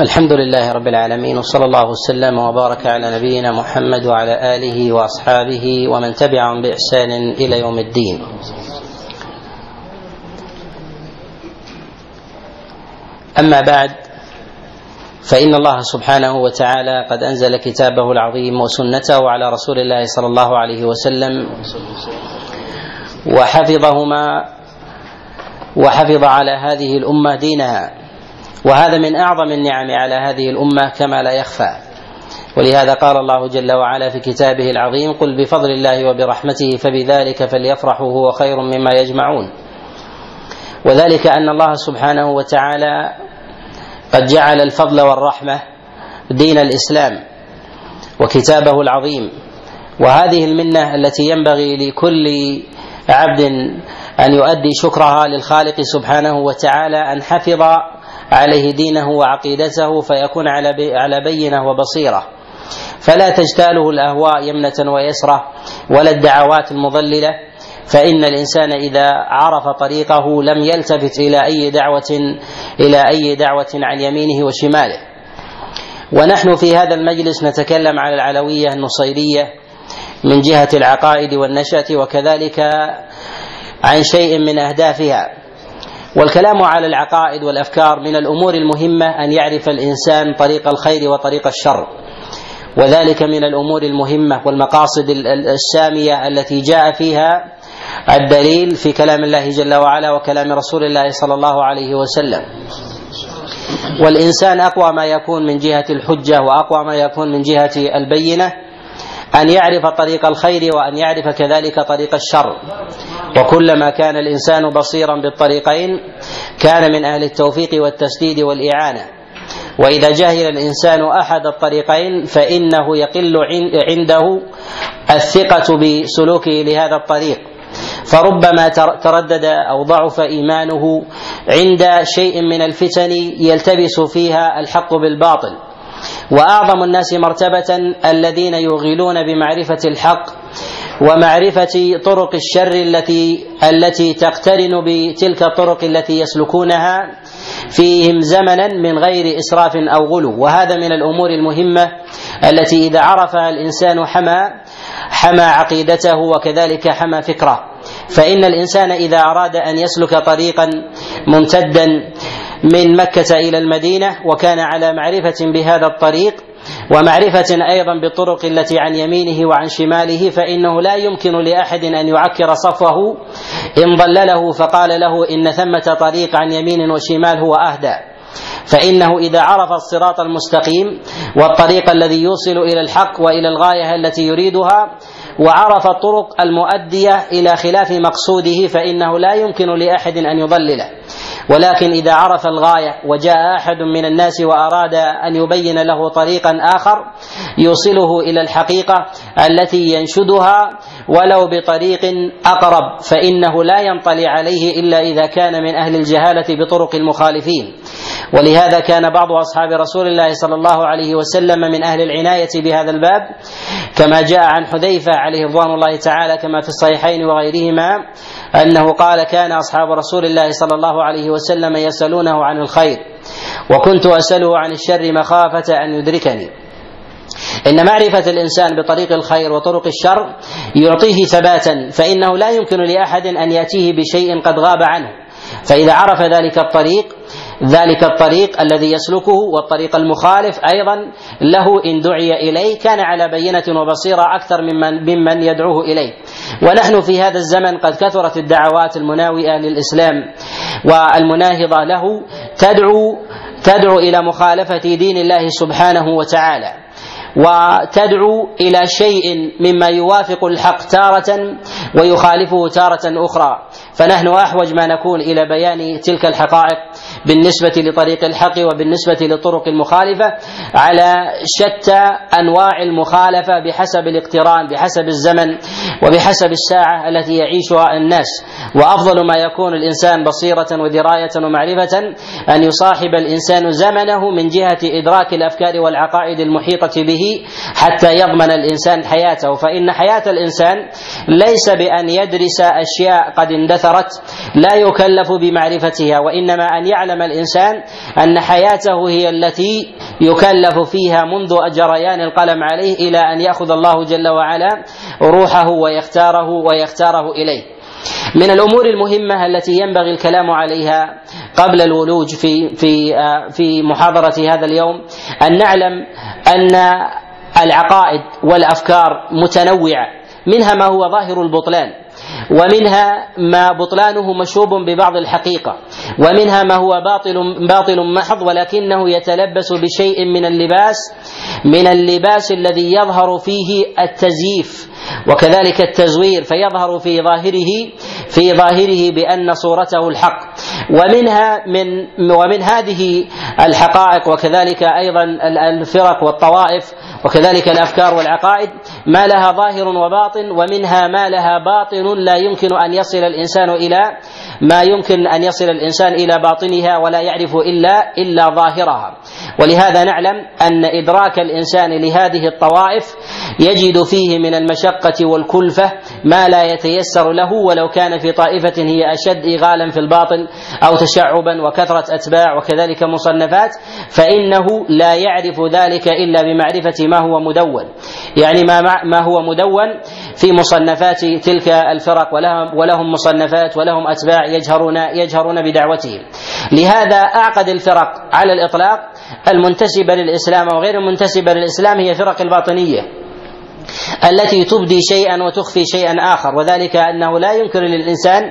الحمد لله رب العالمين وصلى الله وسلم وبارك على نبينا محمد وعلى آله وأصحابه ومن تبعهم بإحسان إلى يوم الدين. أما بعد فإن الله سبحانه وتعالى قد أنزل كتابه العظيم وسنته على رسول الله صلى الله عليه وسلم وحفظهما وحفظ على هذه الأمة دينها وهذا من أعظم النعم على هذه الأمة كما لا يخفى. ولهذا قال الله جل وعلا في كتابه العظيم قل بفضل الله وبرحمته فبذلك فليفرحوا هو خير مما يجمعون وذلك أن الله سبحانه وتعالى قد جعل الفضل والرحمة دين الإسلام وكتابه العظيم. وهذه المنة التي ينبغي لكل عبد أن يؤدي شكرها للخالق سبحانه وتعالى أن حفظ عليه دينه وعقيدته فيكون على على بينة وبصيرة. فلا تجتاله الأهواء يمنة ويسرة ولا الدعوات المضللة. فإن الإنسان إذا عرف طريقه لم يلتفت إلى أي دعوه إلى أي دعوة عن يمينه وشماله. ونحن في هذا المجلس نتكلم على العلوية النصيرية من جهة العقائد والنشأة وكذلك عن شيء من أهدافها. والكلام على العقائد والأفكار من الأمور المهمة أن يعرف الإنسان طريق الخير وطريق الشر. وذلك من الأمور المهمة والمقاصد السامية التي جاء فيها الدليل في كلام الله جل وعلا وكلام رسول الله صلى الله عليه وسلم. والإنسان أقوى ما يكون من جهة الحجة وأقوى ما يكون من جهة البينة. أن يعرف طريق الخير وأن يعرف كذلك طريق الشر. وكلما كان الإنسان بصيرا بالطريقين كان من أهل التوفيق والتسديد والإعانة. وإذا جهل الإنسان أحد الطريقين فإنه يقل عنده الثقة بسلوكه لهذا الطريق. فربما تردد أو ضعف إيمانه عند شيء من الفتن يلتبس فيها الحق بالباطل. وأعظم الناس مرتبة الذين يوغلون بمعرفة الحق ومعرفة طرق الشر التي التي تقترن بتلك الطرق التي يسلكونها فيهم زمنا من غير إسراف أو غلو. وهذا من الأمور المهمة التي إذا عرفها الإنسان حمى حمى عقيدته وكذلك حمى فكره. فإن الإنسان إذا أراد أن يسلك طريقا ممتدا من مكة إلى المدينة وكان على معرفة بهذا الطريق ومعرفة أيضا بالطرق التي عن يمينه وعن شماله فإنه لا يمكن لأحد أن يعكر صفه إن ضلله فقال له إن ثمة طريق عن يمين وشمال هو أهدى. فإنه إذا عرف الصراط المستقيم والطريق الذي يوصل إلى الحق وإلى الغاية التي يريدها وعرف الطرق المؤدية إلى خلاف مقصوده فإنه لا يمكن لأحد أن يضلله. ولكن إذا عرف الغاية وجاء أحد من الناس وأراد أن يبين له طريقا آخر يوصله إلى الحقيقة التي ينشدها ولو بطريق أقرب فإنه لا ينطلي عليه إلا إذا كان من أهل الجهالة بطرق المخالفين. ولهذا كان بعض أصحاب رسول الله صلى الله عليه وسلم من أهل العناية بهذا الباب كما جاء عن حذيفة عليه رضوان الله تعالى كما في الصحيحين وغيرهما أنه قال كان أصحاب رسول الله صلى الله عليه وسلم يسألونه عن الخير وكنت أسأله عن الشر مخافة أن يدركني. إن معرفة الإنسان بطريق الخير وطرق الشر يعطيه ثباتا فإنه لا يمكن لأحد أن يأتيه بشيء قد غاب عنه فإذا عرف ذلك الطريق ذلك الطريق الذي يسلكه والطريق المخالف أيضا له إن دعي إليه كان على بينة وبصيرة أكثر ممن ممن يدعوه إليه. ونحن في هذا الزمن قد كثرت الدعوات المناوئة للإسلام والمناهضة له تدعو تدعو إلى مخالفة دين الله سبحانه وتعالى. وتدعو إلى شيء مما يوافق الحق تارة ويخالفه تارة أخرى فنحن أحوج ما نكون إلى بيان تلك الحقائق بالنسبة لطريق الحق وبالنسبة للطرق المخالفة على شتى أنواع المخالفة بحسب الاقتران بحسب الزمن وبحسب الساعة التي يعيشها الناس. وأفضل ما يكون الإنسان بصيرة ودراية ومعرفة أن يصاحب الإنسان زمنه من جهة إدراك الأفكار والعقائد المحيطة به حتى يضمن الإنسان حياته. فإن حياة الإنسان ليس بأن يدرس أشياء قد اندثرت لا يكلف بمعرفتها وإنما أن يعرف يعلم الإنسان أن حياته هي التي يكلف فيها منذ جريان القلم عليه إلى أن يأخذ الله جل وعلا روحه ويختاره ويختاره إليه. من الأمور المهمة التي ينبغي الكلام عليها قبل الولوج في في في محاضرة هذا اليوم أن نعلم أن العقائد والأفكار متنوعة منها ما هو ظاهر البطلان ومنها ما بطلانه مشوب ببعض الحقيقة ومنها ما هو باطل باطل محض ولكنه يتلبس بشيء من اللباس من اللباس الذي يظهر فيه التزييف. وكذلك التزوير فيظهر في ظاهره في ظاهره بأن صورته الحق. ومنها من ومن هذه الحقائق وكذلك أيضا الفرق والطوائف وكذلك الأفكار والعقائد ما لها ظاهر وباطن ومنها ما لها باطن لا يمكن أن يصل الإنسان إلى ما يمكن أن يصل الإنسان إلى باطنها ولا يعرف إلا إلا ظاهرها. ولهذا نعلم أن إدراك الإنسان لهذه الطوائف يجد فيه من المشقه والكلفة ما لا يتيسر له ولو كان في طائفة هي أشد إغالا في الباطل أو تشعبا وكثرة أتباع وكذلك مصنفات فإنه لا يعرف ذلك إلا بمعرفة ما هو مدون. يعني ما ما هو مدون في مصنفات تلك الفرق ولهم ولهم مصنفات ولهم أتباع يجهرون يجهرون بدعوتهم. لهذا أعقد الفرق على الإطلاق. المنتسبة للإسلام وغير المنتسبة للإسلام هي فرق الباطنية. التي تبدي شيئا وتخفي شيئا آخر. وذلك أنه لا يمكن للإنسان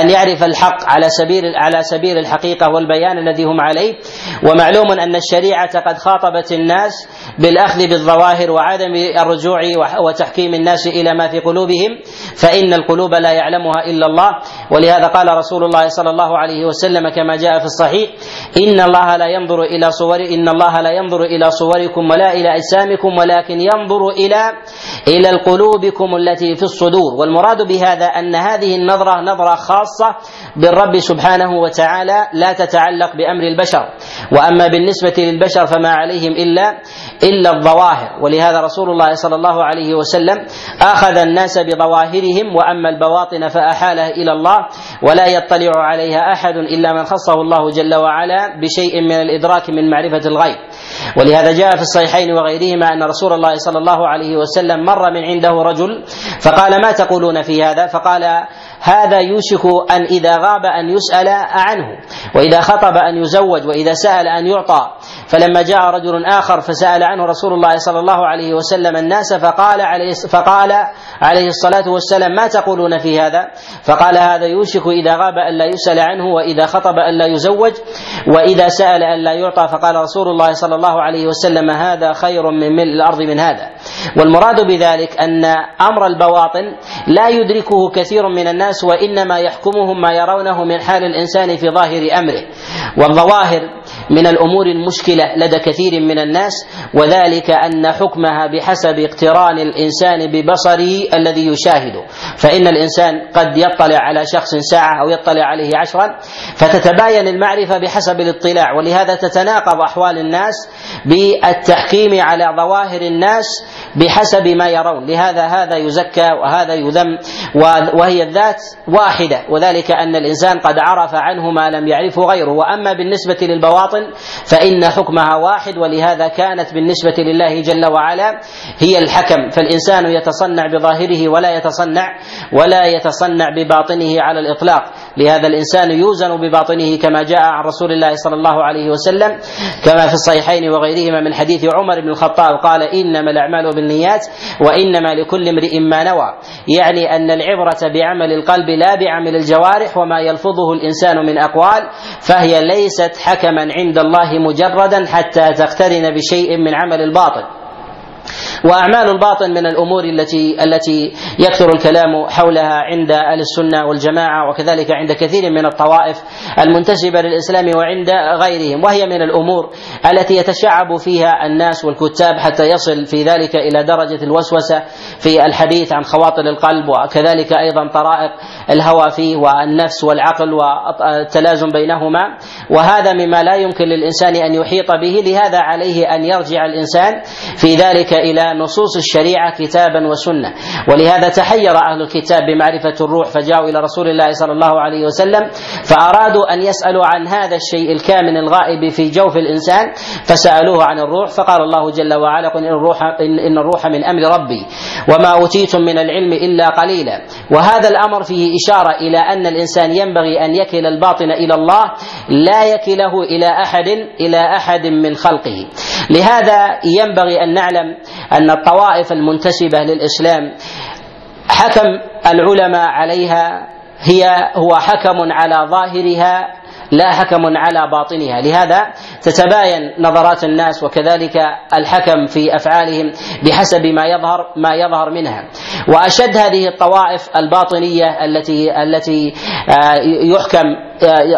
أن يعرف الحق على سبيل على سبيل الحقيقة والبيان الذي هم عليه. ومعلوم أن الشريعة قد خاطبت الناس بالأخذ بالظواهر وعدم الرجوع وتحكيم الناس إلى ما في قلوبهم فإن القلوب لا يعلمها إلا الله. ولهذا قال رسول الله صلى الله عليه وسلم كما جاء في الصحيح إن الله لا ينظر إلى صور إن الله لا ينظر إلى صوركم ولا إلى أجسامكم ولكن ينظر إلى إلى القلوبكم التي في الصدور. والمراد بهذا أن هذه النظرة نظرة خاصة بالرب سبحانه وتعالى لا تتعلق بأمر البشر. وأما بالنسبة للبشر فما عليهم إلا إلا الظواهر. ولهذا رسول الله صلى الله عليه وسلم أخذ الناس بظواهرهم وأما البواطن فاحالها إلى الله ولا يطلع عليها أحد إلا من خصه الله جل وعلا بشيء من الإدراك من معرفة الغيب. ولهذا جاء في الصحيحين وغيرهما أن رسول الله صلى الله عليه وسلم مر من عنده رجل فقال ما تقولون في هذا؟ فقال هذا يوشك أن إذا غاب أن يسأل عنه وإذا خطب أن يزوج وإذا سأل أن يعطى فلما جاء رجل آخر فسأل عنه رسول الله صلى الله عليه وسلم الناس فقال عليه فقال عليه الصلاة والسلام ما تقولون في هذا؟ فقال هذا يوشك إذا غاب أن لا يسأل عنه وإذا خطب أن لا يزوج وإذا سأل أن لا يعطى فقال رسول الله صلى الله عليه وسلم هذا خير من ملء الأرض من هذا. والمراد بذلك أن أمر البواطن لا يدركه كثير من الناس وإنما يحكمهم ما يرونه من حال الإنسان في ظاهر أمره. والظواهر من الأمور المشكلة لدى كثير من الناس وذلك أن حكمها بحسب اقتران الإنسان ببصره الذي يشاهده. فإن الإنسان قد يطلع على شخص ساعة أو يطلع عليه عشرا فتتباين المعرفة بحسب الاطلاع. ولهذا تتناقض أحوال الناس بالتحكيم على ظواهر الناس بحسب ما يرون. لهذا هذا يزكى وهذا يذم وهي الذات واحدة. وذلك أن الإنسان قد عرف عنه ما لم يعرفه غيره. وأما بالنسبة للبواطن فإن حكمها واحد ولهذا كانت بالنسبة لله جل وعلا هي الحكم. فالإنسان يتصنع بظاهره ولا يتصنع ولا يتصنع بباطنه على الإطلاق. لهذا الإنسان يوزن بباطنه كما جاء عن رسول الله صلى الله عليه وسلم كما في الصحيحين وغيرهما من حديث عمر بن الخطاب قال إنما الأعمال بالنيات وإنما لكل امرئ ما نوى يعني أن العبرة بعمل القلب لا بعمل الجوارح وما يلفظه الإنسان من أقوال فهي ليست حكما عند الله مجردا حتى تقترن بشيء من عمل الباطن. وأعمال الباطن من الأمور التي التي يكثر الكلام حولها عند أهل السنة والجماعة وكذلك عند كثير من الطوائف المنتسبة للإسلام وعند غيرهم وهي من الأمور التي يتشعب فيها الناس والكتاب حتى يصل في ذلك إلى درجة الوسوسة في الحديث عن خواطر القلب وكذلك أيضا طرائق الهوى فيه والنفس والعقل والتلازم بينهما. وهذا مما لا يمكن للإنسان أن يحيط به لهذا عليه أن يرجع الإنسان في ذلك إلى نصوص الشريعة كتابا وسنة. ولهذا تحير أهل الكتاب بمعرفة الروح فجاءوا إلى رسول الله صلى الله عليه وسلم فأرادوا أن يسألوا عن هذا الشيء الكامن الغائب في جوف الإنسان فسألوه عن الروح فقال الله جل وعلا قل إن الروح إن الروح من أمر ربي وما أوتيتم من العلم إلا قليلا. وهذا الأمر فيه إشارة إلى أن الإنسان ينبغي أن يكل الباطن إلى الله لا يكله إلى أحد إلى أحد من خلقه. لهذا ينبغي أن نعلم أن الطوائف المنتسبة للإسلام حكم العلماء عليها هي هو حكم على ظاهرها لا حكم على باطنها. لهذا تتباين نظرات الناس وكذلك الحكم في أفعالهم بحسب ما يظهر ما يظهر منها. وأشد هذه الطوائف الباطنية التي التي يحكم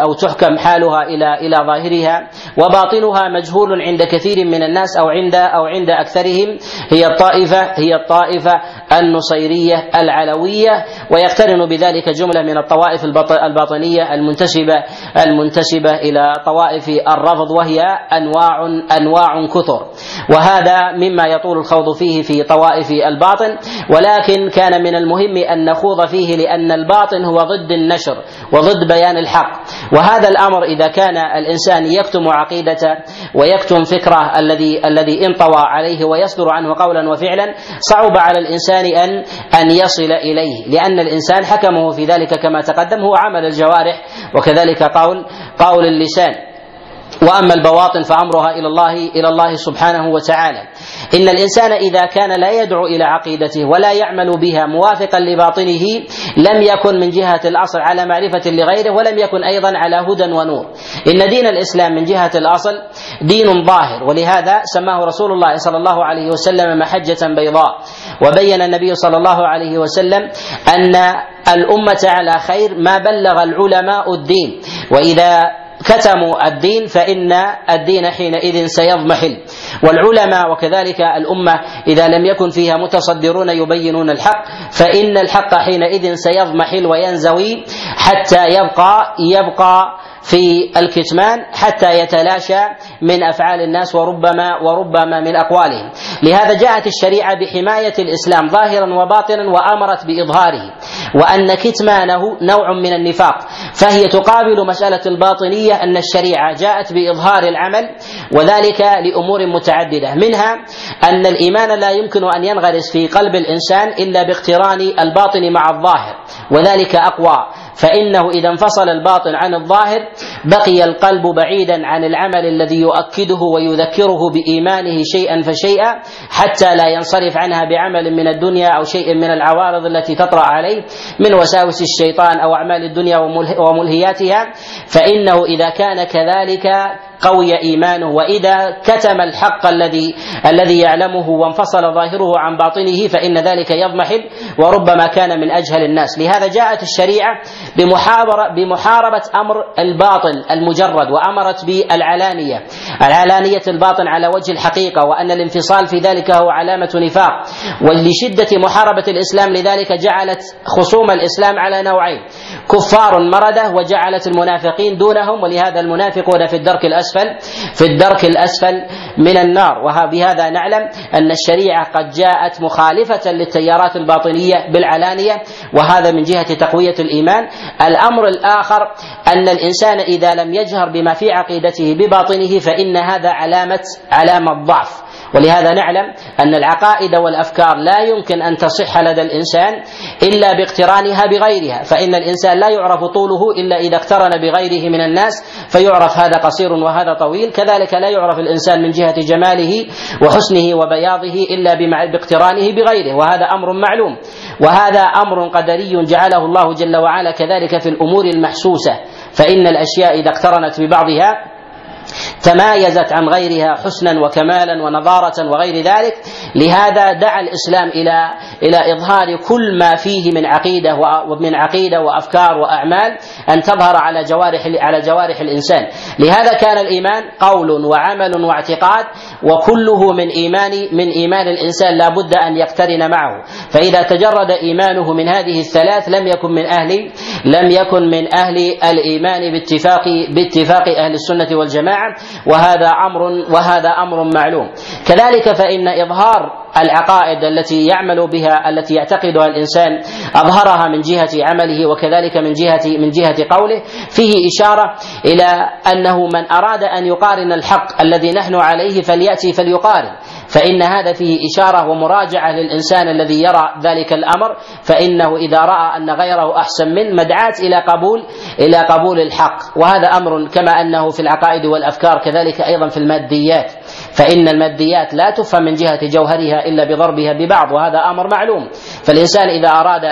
أو تحكم حالها إلى إلى ظاهرها. وباطنها مجهول عند كثير من الناس أو عند أو عند أكثرهم. هي الطائفة هي الطائفة النصيرية العلوية. ويقترن بذلك جملة من الطوائف الباطنية المنتسبه المنتسبه إلى طوائف الرفض وهي أنواع أنواع كثر. وهذا مما يطول الخوض فيه في طوائف الباطن. ولكن كان من المهم أن نخوض فيه لأن الباطن هو ضد النشر وضد بيان الحق. وهذا الأمر إذا كان الإنسان يكتم عقيدته ويكتم فكره الذي الذي انطوى عليه ويصدر عنه قولا وفعلا صعب على الإنسان أن أن يصل إليه لأن الإنسان حكمه في ذلك كما تقدم هو عمل الجوارح وكذلك قول قول اللسان. وأما البواطن فأمرها إلى الله إلى الله سبحانه وتعالى. إن الإنسان إذا كان لا يدعو إلى عقيدته ولا يعمل بها موافقا لباطنه لم يكن من جهة الأصل على معرفة لغيره ولم يكن أيضا على هدى ونور. إن دين الإسلام من جهة الأصل دين ظاهر ولهذا سماه رسول الله صلى الله عليه وسلم محجة بيضاء. وبين النبي صلى الله عليه وسلم أن الأمة على خير ما بلغ العلماء الدين. وإذا كتموا الدين فإن الدين حينئذ سيضمحل. والعلماء وكذلك الأمة إذا لم يكن فيها متصدرون يبينون الحق فإن الحق حينئذ سيضمحل وينزوي حتى يبقى يبقى في الكتمان حتى يتلاشى من أفعال الناس وربما وربما من أقوالهم. لهذا جاءت الشريعة بحماية الإسلام ظاهرا وباطنا وأمرت بإظهاره وأن كتمانه نوع من النفاق فهي تقابل مسألة الباطنية أن الشريعة جاءت بإظهار العمل وذلك لأمور متعددة. منها أن الإيمان لا يمكن أن ينغرس في قلب الإنسان إلا باقتران الباطن مع الظاهر وذلك أقوى. فإنه إذا انفصل الباطن عن الظاهر بقي القلب بعيدا عن العمل الذي يؤكده ويذكره بإيمانه شيئا فشيئا حتى لا ينصرف عنها بعمل من الدنيا أو شيء من العوارض التي تطرأ عليه من وساوس الشيطان أو أعمال الدنيا وملهياتها. فإنه إذا كان كذلك قوي إيمانه وإذا كتم الحق الذي الذي يعلمه وانفصل ظاهره عن باطنه فإن ذلك يضمحل وربما كان من أجهل الناس. لهذا جاءت الشريعة بمحاربه بمحاربة أمر الباطن المجرد وأمرت بالعلانية. العلانية الباطن على وجه الحقيقة وأن الانفصال في ذلك هو علامة نفاق. ولشدة محاربة الإسلام لذلك جعلت خصوم الإسلام على نوعين. كفار مرده وجعلت المنافقين دونهم ولهذا المنافقون في الدرك الأسفل في الدرك الأسفل من النار. وبهذا نعلم أن الشريعة قد جاءت مخالفة للتيارات الباطنية بالعلانية. وهذا من جهة تقوية الإيمان. الأمر الآخر أن الإنسان إذا لم يجهر بما في عقيدته بباطنه فإن هذا علامه علامة ضعف. ولهذا نعلم أن العقائد والأفكار لا يمكن أن تصح لدى الإنسان إلا باقترانها بغيرها. فإن الإنسان لا يعرف طوله إلا إذا اقترن بغيره من الناس فيعرف هذا قصير وهذا طويل. كذلك لا يعرف الإنسان من جهة جماله وحسنه وبياضه إلا باقترانه بغيره. وهذا أمر معلوم. وهذا أمر قدري جعله الله جل وعلا كذلك في الأمور المحسوسة. فإن الأشياء إذا اقترنت ببعضها تمايزت عن غيرها حسنا وكمالا ونضارة وغير ذلك. لهذا دعا الإسلام إلى إلى إظهار كل ما فيه من عقيدة ومن عقيدة وأفكار وأعمال أن تظهر على جوارح على جوارح الإنسان. لهذا كان الإيمان قول وعمل واعتقاد وكله من إيمان من إيمان الإنسان لا بد أن يقترن معه. فإذا تجرد إيمانه من هذه الثلاث لم يكن من أهل لم يكن من أهل الإيمان باتفاق باتفاق أهل السنة والجماعة. وهذا أمر وهذا أمر معلوم. كذلك فإن إظهار العقائد التي يعمل بها التي يعتقدها الإنسان أظهرها من جهة عمله وكذلك من جهة من جهة قوله فيه إشارة إلى أنه من أراد أن يقارن الحق الذي نحن عليه فليأتي فليقارن. فإن هذا فيه إشارة ومراجعة للإنسان الذي يرى ذلك الأمر فإنه إذا رأى أن غيره أحسن منه مدعاة إلى قبول إلى قبول الحق. وهذا أمر كما أنه في العقائد والأفكار كذلك أيضا في الماديات. فإن الماديات لا تفهم من جهة جوهرها إلا بضربها ببعض وهذا أمر معلوم. فالإنسان إذا أراد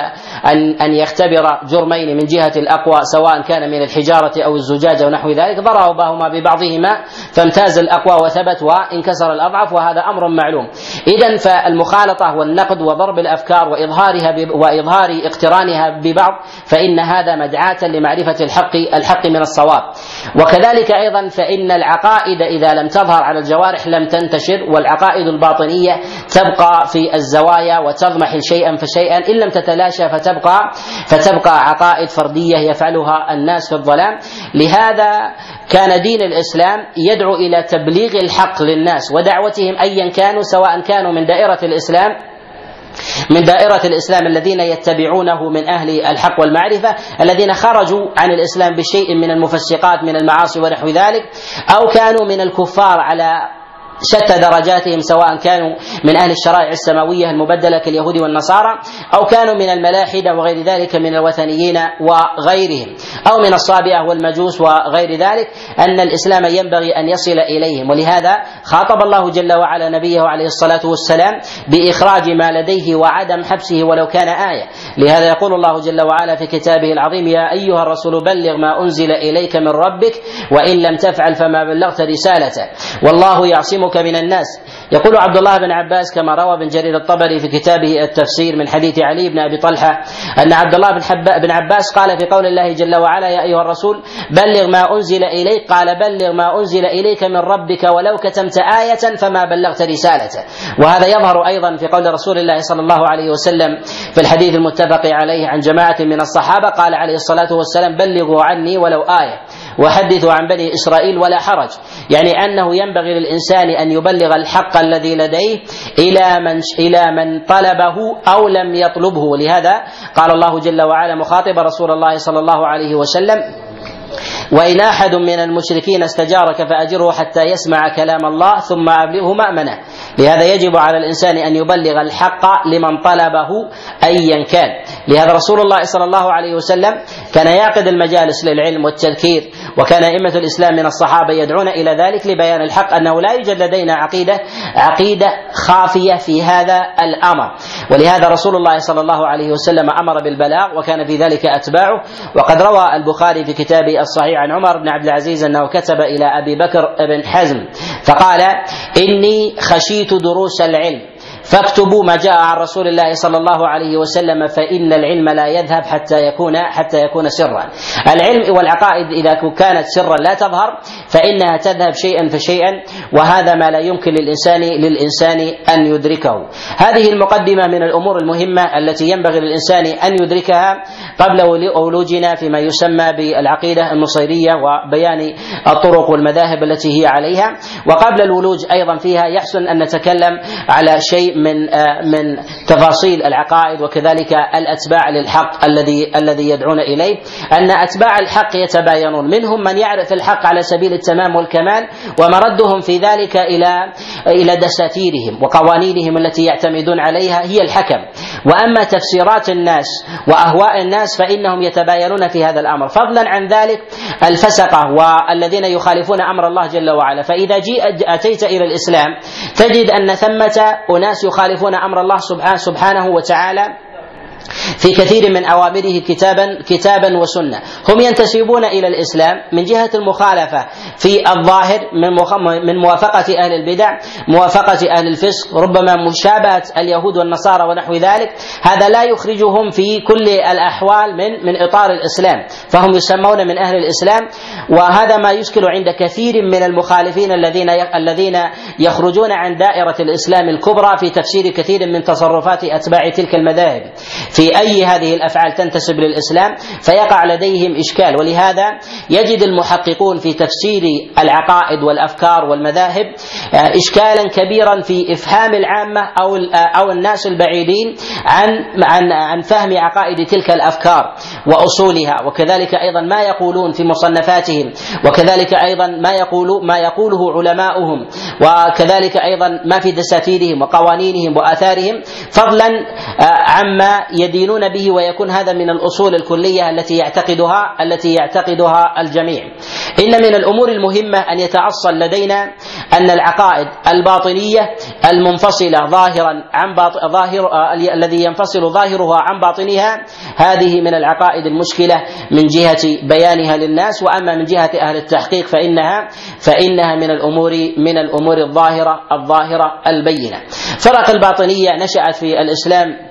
أن أن يختبر جرمين من جهة الأقوى سواء كان من الحجارة أو الزجاجة ونحو ذلك ضربهما ببعضهما فامتاز الأقوى وثبت وانكسر الأضعف وهذا أمر معلوم. إذا فالمخالطة والنقد وضرب الأفكار وإظهارها وإظهار اقترانها ببعض فإن هذا مدعاة لمعرفة الحق الحق من الصواب. وكذلك أيضا فإن العقائد إذا لم تظهر على الجوارح لم تنتشر والعقائد الباطنية تبقى في الزوايا وتضمحل شيئا فشيئا. إن لم تتلاشى فتبقى فتبقى عقائد فردية يفعلها الناس في الظلام. لهذا كان دين الإسلام يدعو إلى تبليغ الحق للناس ودعوتهم ايا كانوا سواء كانوا من دائرة الإسلام من دائرة الإسلام الذين يتبعونه من أهل الحق والمعرفة الذين خرجوا عن الإسلام بشيء من المفسقات من المعاصي ونحو ذلك أو كانوا من الكفار على شتى درجاتهم سواء كانوا من أهل الشرائع السماوية المبدلة كاليهود والنصارى أو كانوا من الملاحدة وغير ذلك من الوثنيين وغيرهم أو من الصابئة والمجوس وغير ذلك أن الإسلام ينبغي أن يصل إليهم. ولهذا خاطب الله جل وعلا نبيه عليه الصلاة والسلام بإخراج ما لديه وعدم حبسه ولو كان آية. لهذا يقول الله جل وعلا في كتابه العظيم يا أيها الرسول بلغ ما أنزل إليك من ربك وإن لم تفعل فما بلغت رسالته والله يعصمك يعصمك من الناس. يقول عبد الله بن عباس كما روى ابن جرير الطبري في كتابه التفسير من حديث علي بن أبي طلحة أن عبد الله بن, بن عباس قال في قول الله جل وعلا يا أيها الرسول بلغ ما أنزل إليك. قال بلغ ما أنزل إليك من ربك ولو كتمت آية فما بلغت رسالته. وهذا يظهر أيضا في قول رسول الله صلى الله عليه وسلم في الحديث المتفق عليه عن جماعة من الصحابة. قال عليه الصلاة والسلام بلغوا عني ولو آية. وحدثوا عن بني إسرائيل ولا حرج. يعني أنه ينبغي للإنسان أن يبلغ الحق الذي لديه إلى من إلى من طلبه أو لم يطلبه. لهذا قال الله جل وعلا مخاطبا رسول الله صلى الله عليه وسلم وإن أحد من المشركين استجارك فأجره حتى يسمع كلام الله ثم أبلغه مأمنة. لهذا يجب على الإنسان أن يبلغ الحق لمن طلبه أيا كان. لهذا رسول الله صلى الله عليه وسلم كان يعقد المجالس للعلم والتذكير وكان أئمة الإسلام من الصحابة يدعون إلى ذلك لبيان الحق أنه لا يوجد لدينا عقيدة عقيدة خافية في هذا الأمر. ولهذا رسول الله صلى الله عليه وسلم أمر بالبلاغ وكان في ذلك أتباعه. وقد روى البخاري في كتابه الصحيح عن عمر بن عبد العزيز أنه كتب إلى أبي بكر بن حزم فقال إني خشيت دروس العلم فاكتبوا ما جاء عن رسول الله صلى الله عليه وسلم فإن العلم لا يذهب حتى يكون حتى يكون سرا. العلم والعقائد إذا كانت سرا لا تظهر فإنها تذهب شيئا فشيئا وهذا ما لا يمكن للإنسان للإنسان أن يدركه. هذه المقدمة من الأمور المهمة التي ينبغي للإنسان أن يدركها قبل ولوجنا فيما يسمى بالعقيدة النصيرية وبيان الطرق والمذاهب التي هي عليها. وقبل الولوج أيضا فيها يحسن أن نتكلم على شيء من من تفاصيل العقائد وكذلك الأتباع للحق الذي الذي يدعون إليه. أن أتباع الحق يتباينون. منهم من يعرف الحق على سبيل التمام والكمال ومردهم في ذلك إلى إلى دساتيرهم وقوانينهم التي يعتمدون عليها هي الحكم. وأما تفسيرات الناس وأهواء الناس فإنهم يتباينون في هذا الأمر. فضلا عن ذلك الفسقه والذين يخالفون أمر الله جل وعلا. فإذا جيء أتيت إلى الإسلام تجد أن ثمة أناس يخالفون أمر الله سبحانه وتعالى في كثير من أوامره كتابا كتابا وسنة، هم ينتسبون إلى الإسلام من جهة المخالفة في الظاهر من من موافقة أهل البدع، موافقة أهل الفسق، ربما مشابهة اليهود والنصارى ونحو ذلك، هذا لا يخرجهم في كل الأحوال من من إطار الإسلام، فهم يسمون من أهل الإسلام وهذا ما يشكل عند كثير من المخالفين الذين الذين يخرجون عن دائرة الإسلام الكبرى في تفسير كثير من تصرفات أتباع تلك المذاهب، في أي هذه الأفعال تنتسب للإسلام فيقع لديهم إشكال. ولهذا يجد المحققون في تفسير العقائد والأفكار والمذاهب آه، اشكالا كبيرا في إفهام العامة أو أو الناس البعيدين عن عن عن فهم عقائد تلك الأفكار وأصولها. وكذلك أيضا ما يقولون في مصنفاتهم وكذلك أيضا ما يقول ما يقوله علماؤهم وكذلك أيضا ما في دساتيرهم وقوانينهم وآثارهم فضلا آه، عما يدينون به ويكون هذا من الأصول الكلية التي يعتقدها التي يعتقدها الجميع. إن من الأمور المهمة أن يتاصل لدينا أن العقائد الباطنية المنفصلة ظاهرا عن باطن ظاهر آه، الذي ينفصل ظاهرها عن باطنها هذه من العقائد المشكلة من جهة بيانها للناس وأما من جهة أهل التحقيق فانها فإنها من الأمور من الأمور الظاهره الظاهرة البينة. فرق الباطنية نشأت في الإسلام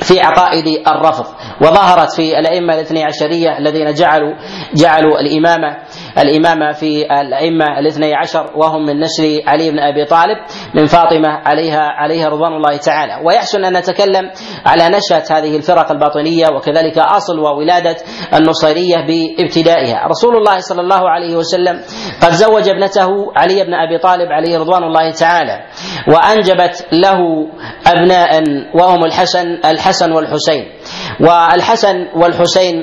في عقائد الرفض. وظهرت في الأئمة الاثني عشرية الذين جعلوا جعلوا الإمامة الإمامة في الأئمة الاثني عشر وهم من نسل علي بن أبي طالب من فاطمة عليها عليها رضوان الله تعالى. ويحسن أن نتكلم على نشأة هذه الفرق الباطنية وكذلك أصل وولادة النصيرية بابتدائها. رسول الله صلى الله عليه وسلم قد زوج ابنته علي بن أبي طالب عليه رضوان الله تعالى وأنجبت له أبناء وهم الحسن الحسن والحسين. والحسن والحسين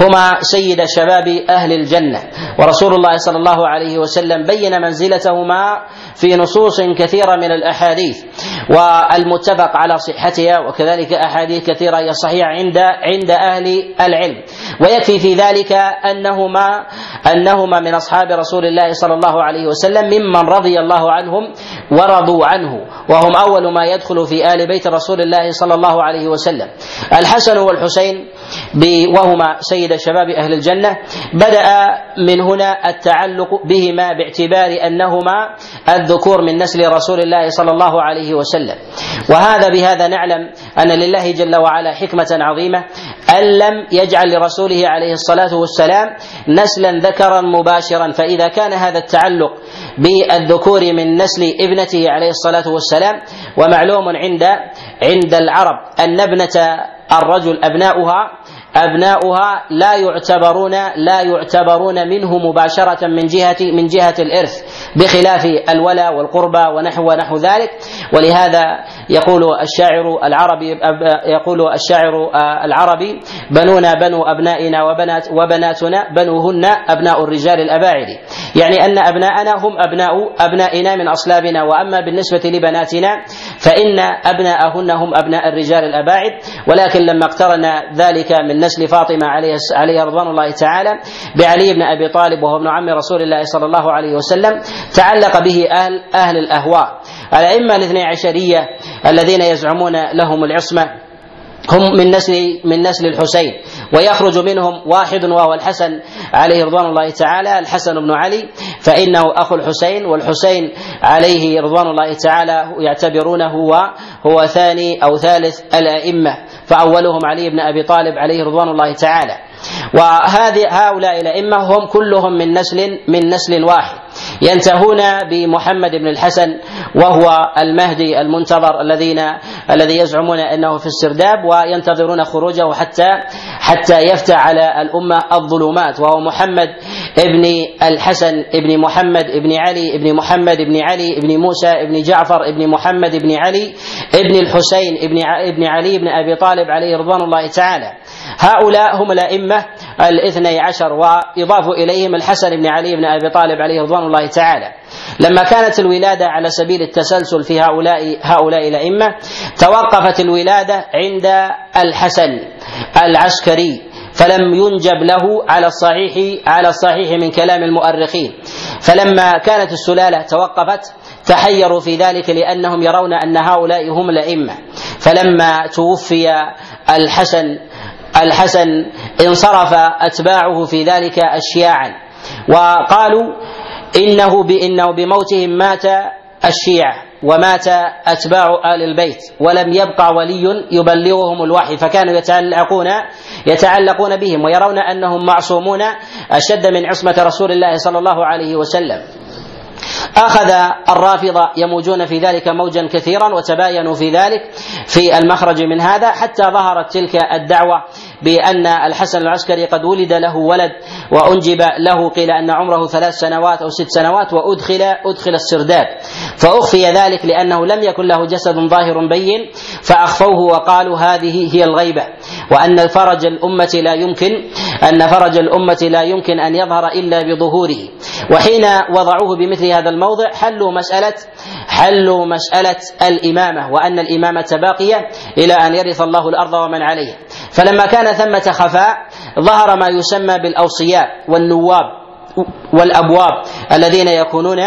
هما سيد شباب أهل الجنة. ورسول الله صلى الله عليه وسلم بين منزلتهما في نصوص كثيرة من الأحاديث. والمتفق على صحتها وكذلك أحاديث كثيرة هي صحيحة عند عند أهل العلم. ويكفي في ذلك انهما أنهما من أصحاب رسول الله صلى الله عليه وسلم ممن رضي الله عنهم ورضوا عنه وهم أول ما يدخل في آل بيت رسول الله صلى الله عليه وسلم. الحسن والحسين وهما سيد شباب أهل الجنة. بدأ من هنا التعلق بهما باعتبار أنهما الذكور من نسل رسول الله صلى الله عليه وسلم. وهذا بهذا نعلم أن لله جل وعلا حكمة عظيمة. أن لم يجعل لرسوله عليه الصلاة والسلام نسلا ذكرا مباشرا. فإذا كان هذا التعلق بالذكور من نسل ابنته عليه الصلاة والسلام ومعلوم عند عند العرب أن ابنة الرجل أبناؤها أبناؤها لا يعتبرون لا يعتبرون منه مباشرة من جهة من جهة الإرث بخلاف الولاء والقربى ونحو ونحو ذلك. ولهذا يقول الشاعر العربي يقول الشاعر العربي بنونا بنو أبنائنا وبنات وبناتنا بنوهن أبناء الرجال الأباعد. يعني أن أبناءنا هم أبناء أبنائنا من أصلابنا. وأما بالنسبة لبناتنا فإن أبناءهن هم أبناء الرجال الأباعد. ولكن لما اقترن ذلك من نسل فاطمه عليه عليه رضوان الله تعالى بعلي بن أبي طالب وهو ابن عم رسول الله صلى الله عليه وسلم تعلق به أهل أهل الأهواء. الأئمة الاثني عشرية الذين يزعمون لهم العصمة هم من نسل من نسل الحسين. ويخرج منهم واحد وهو الحسن عليه رضوان الله تعالى الحسن بن علي. فإنه أخو الحسين والحسين عليه رضوان الله تعالى يعتبرونه هو هو ثاني أو ثالث الأئمة. فأولهم علي بن أبي طالب عليه رضوان الله تعالى. وهذه هؤلاء الأئمة هم كلهم من نسل من نسل واحد. ينتهون بمحمد بن الحسن وهو المهدي المنتظر الذين الذي يزعمون أنه في السرداب وينتظرون خروجه حتى حتى يفتح على الأمة الظلمات. وهو محمد ابن الحسن ابن محمد ابن علي ابن محمد ابن علي ابن موسى ابن جعفر ابن محمد ابن علي ابن الحسين ابن ابن علي بن أبي طالب عليه رضوان الله تعالى. هؤلاء هم الأئمة الاثني عشر ويضاف إليهم الحسن بن علي بن أبي طالب عليه رضوان الله تعالى. لما كانت الولادة على سبيل التسلسل في هؤلاء هؤلاء الأئمة توقفت الولادة عند الحسن العسكري فلم ينجب له على الصحيح على الصحيح من كلام المؤرخين. فلما كانت السلالة توقفت تحيروا في ذلك لأنهم يرون أن هؤلاء هم الأئمة. فلما توفي الحسن الحسن انصرف أتباعه في ذلك اشياعا. وقالوا إنه بانه بموتهم مات الشيعة ومات أتباع آل البيت ولم يبقى ولي يبلغهم الوحي فكانوا يتعلقون يتعلقون بهم ويرون أنهم معصومون أشد من عصمة رسول الله صلى الله عليه وسلم. أخذ الرافضة يموجون في ذلك موجا كثيرا وتباينوا في ذلك في المخرج من هذا حتى ظهرت تلك الدعوة بأن الحسن العسكري قد ولد له ولد وأنجب له. قيل أن عمره ثلاث سنوات أو ست سنوات وأدخل أدخل السرداب. فأخفي ذلك لأنه لم يكن له جسد ظاهر بين فأخفوه وقالوا هذه هي الغيبة. وأن فرج الأمة لا يمكن أن فرج الأمة لا يمكن أن يظهر إلا بظهوره. وحين وضعوه بمثل هذا الموضع حلوا مسألة حلوا مسألة الإمامة وأن الإمامة باقية إلى أن يرث الله الأرض ومن عليها فلما كان ثمة خفاء ظهر ما يسمى بالأوصياء والنواب والأبواب الذين يكونون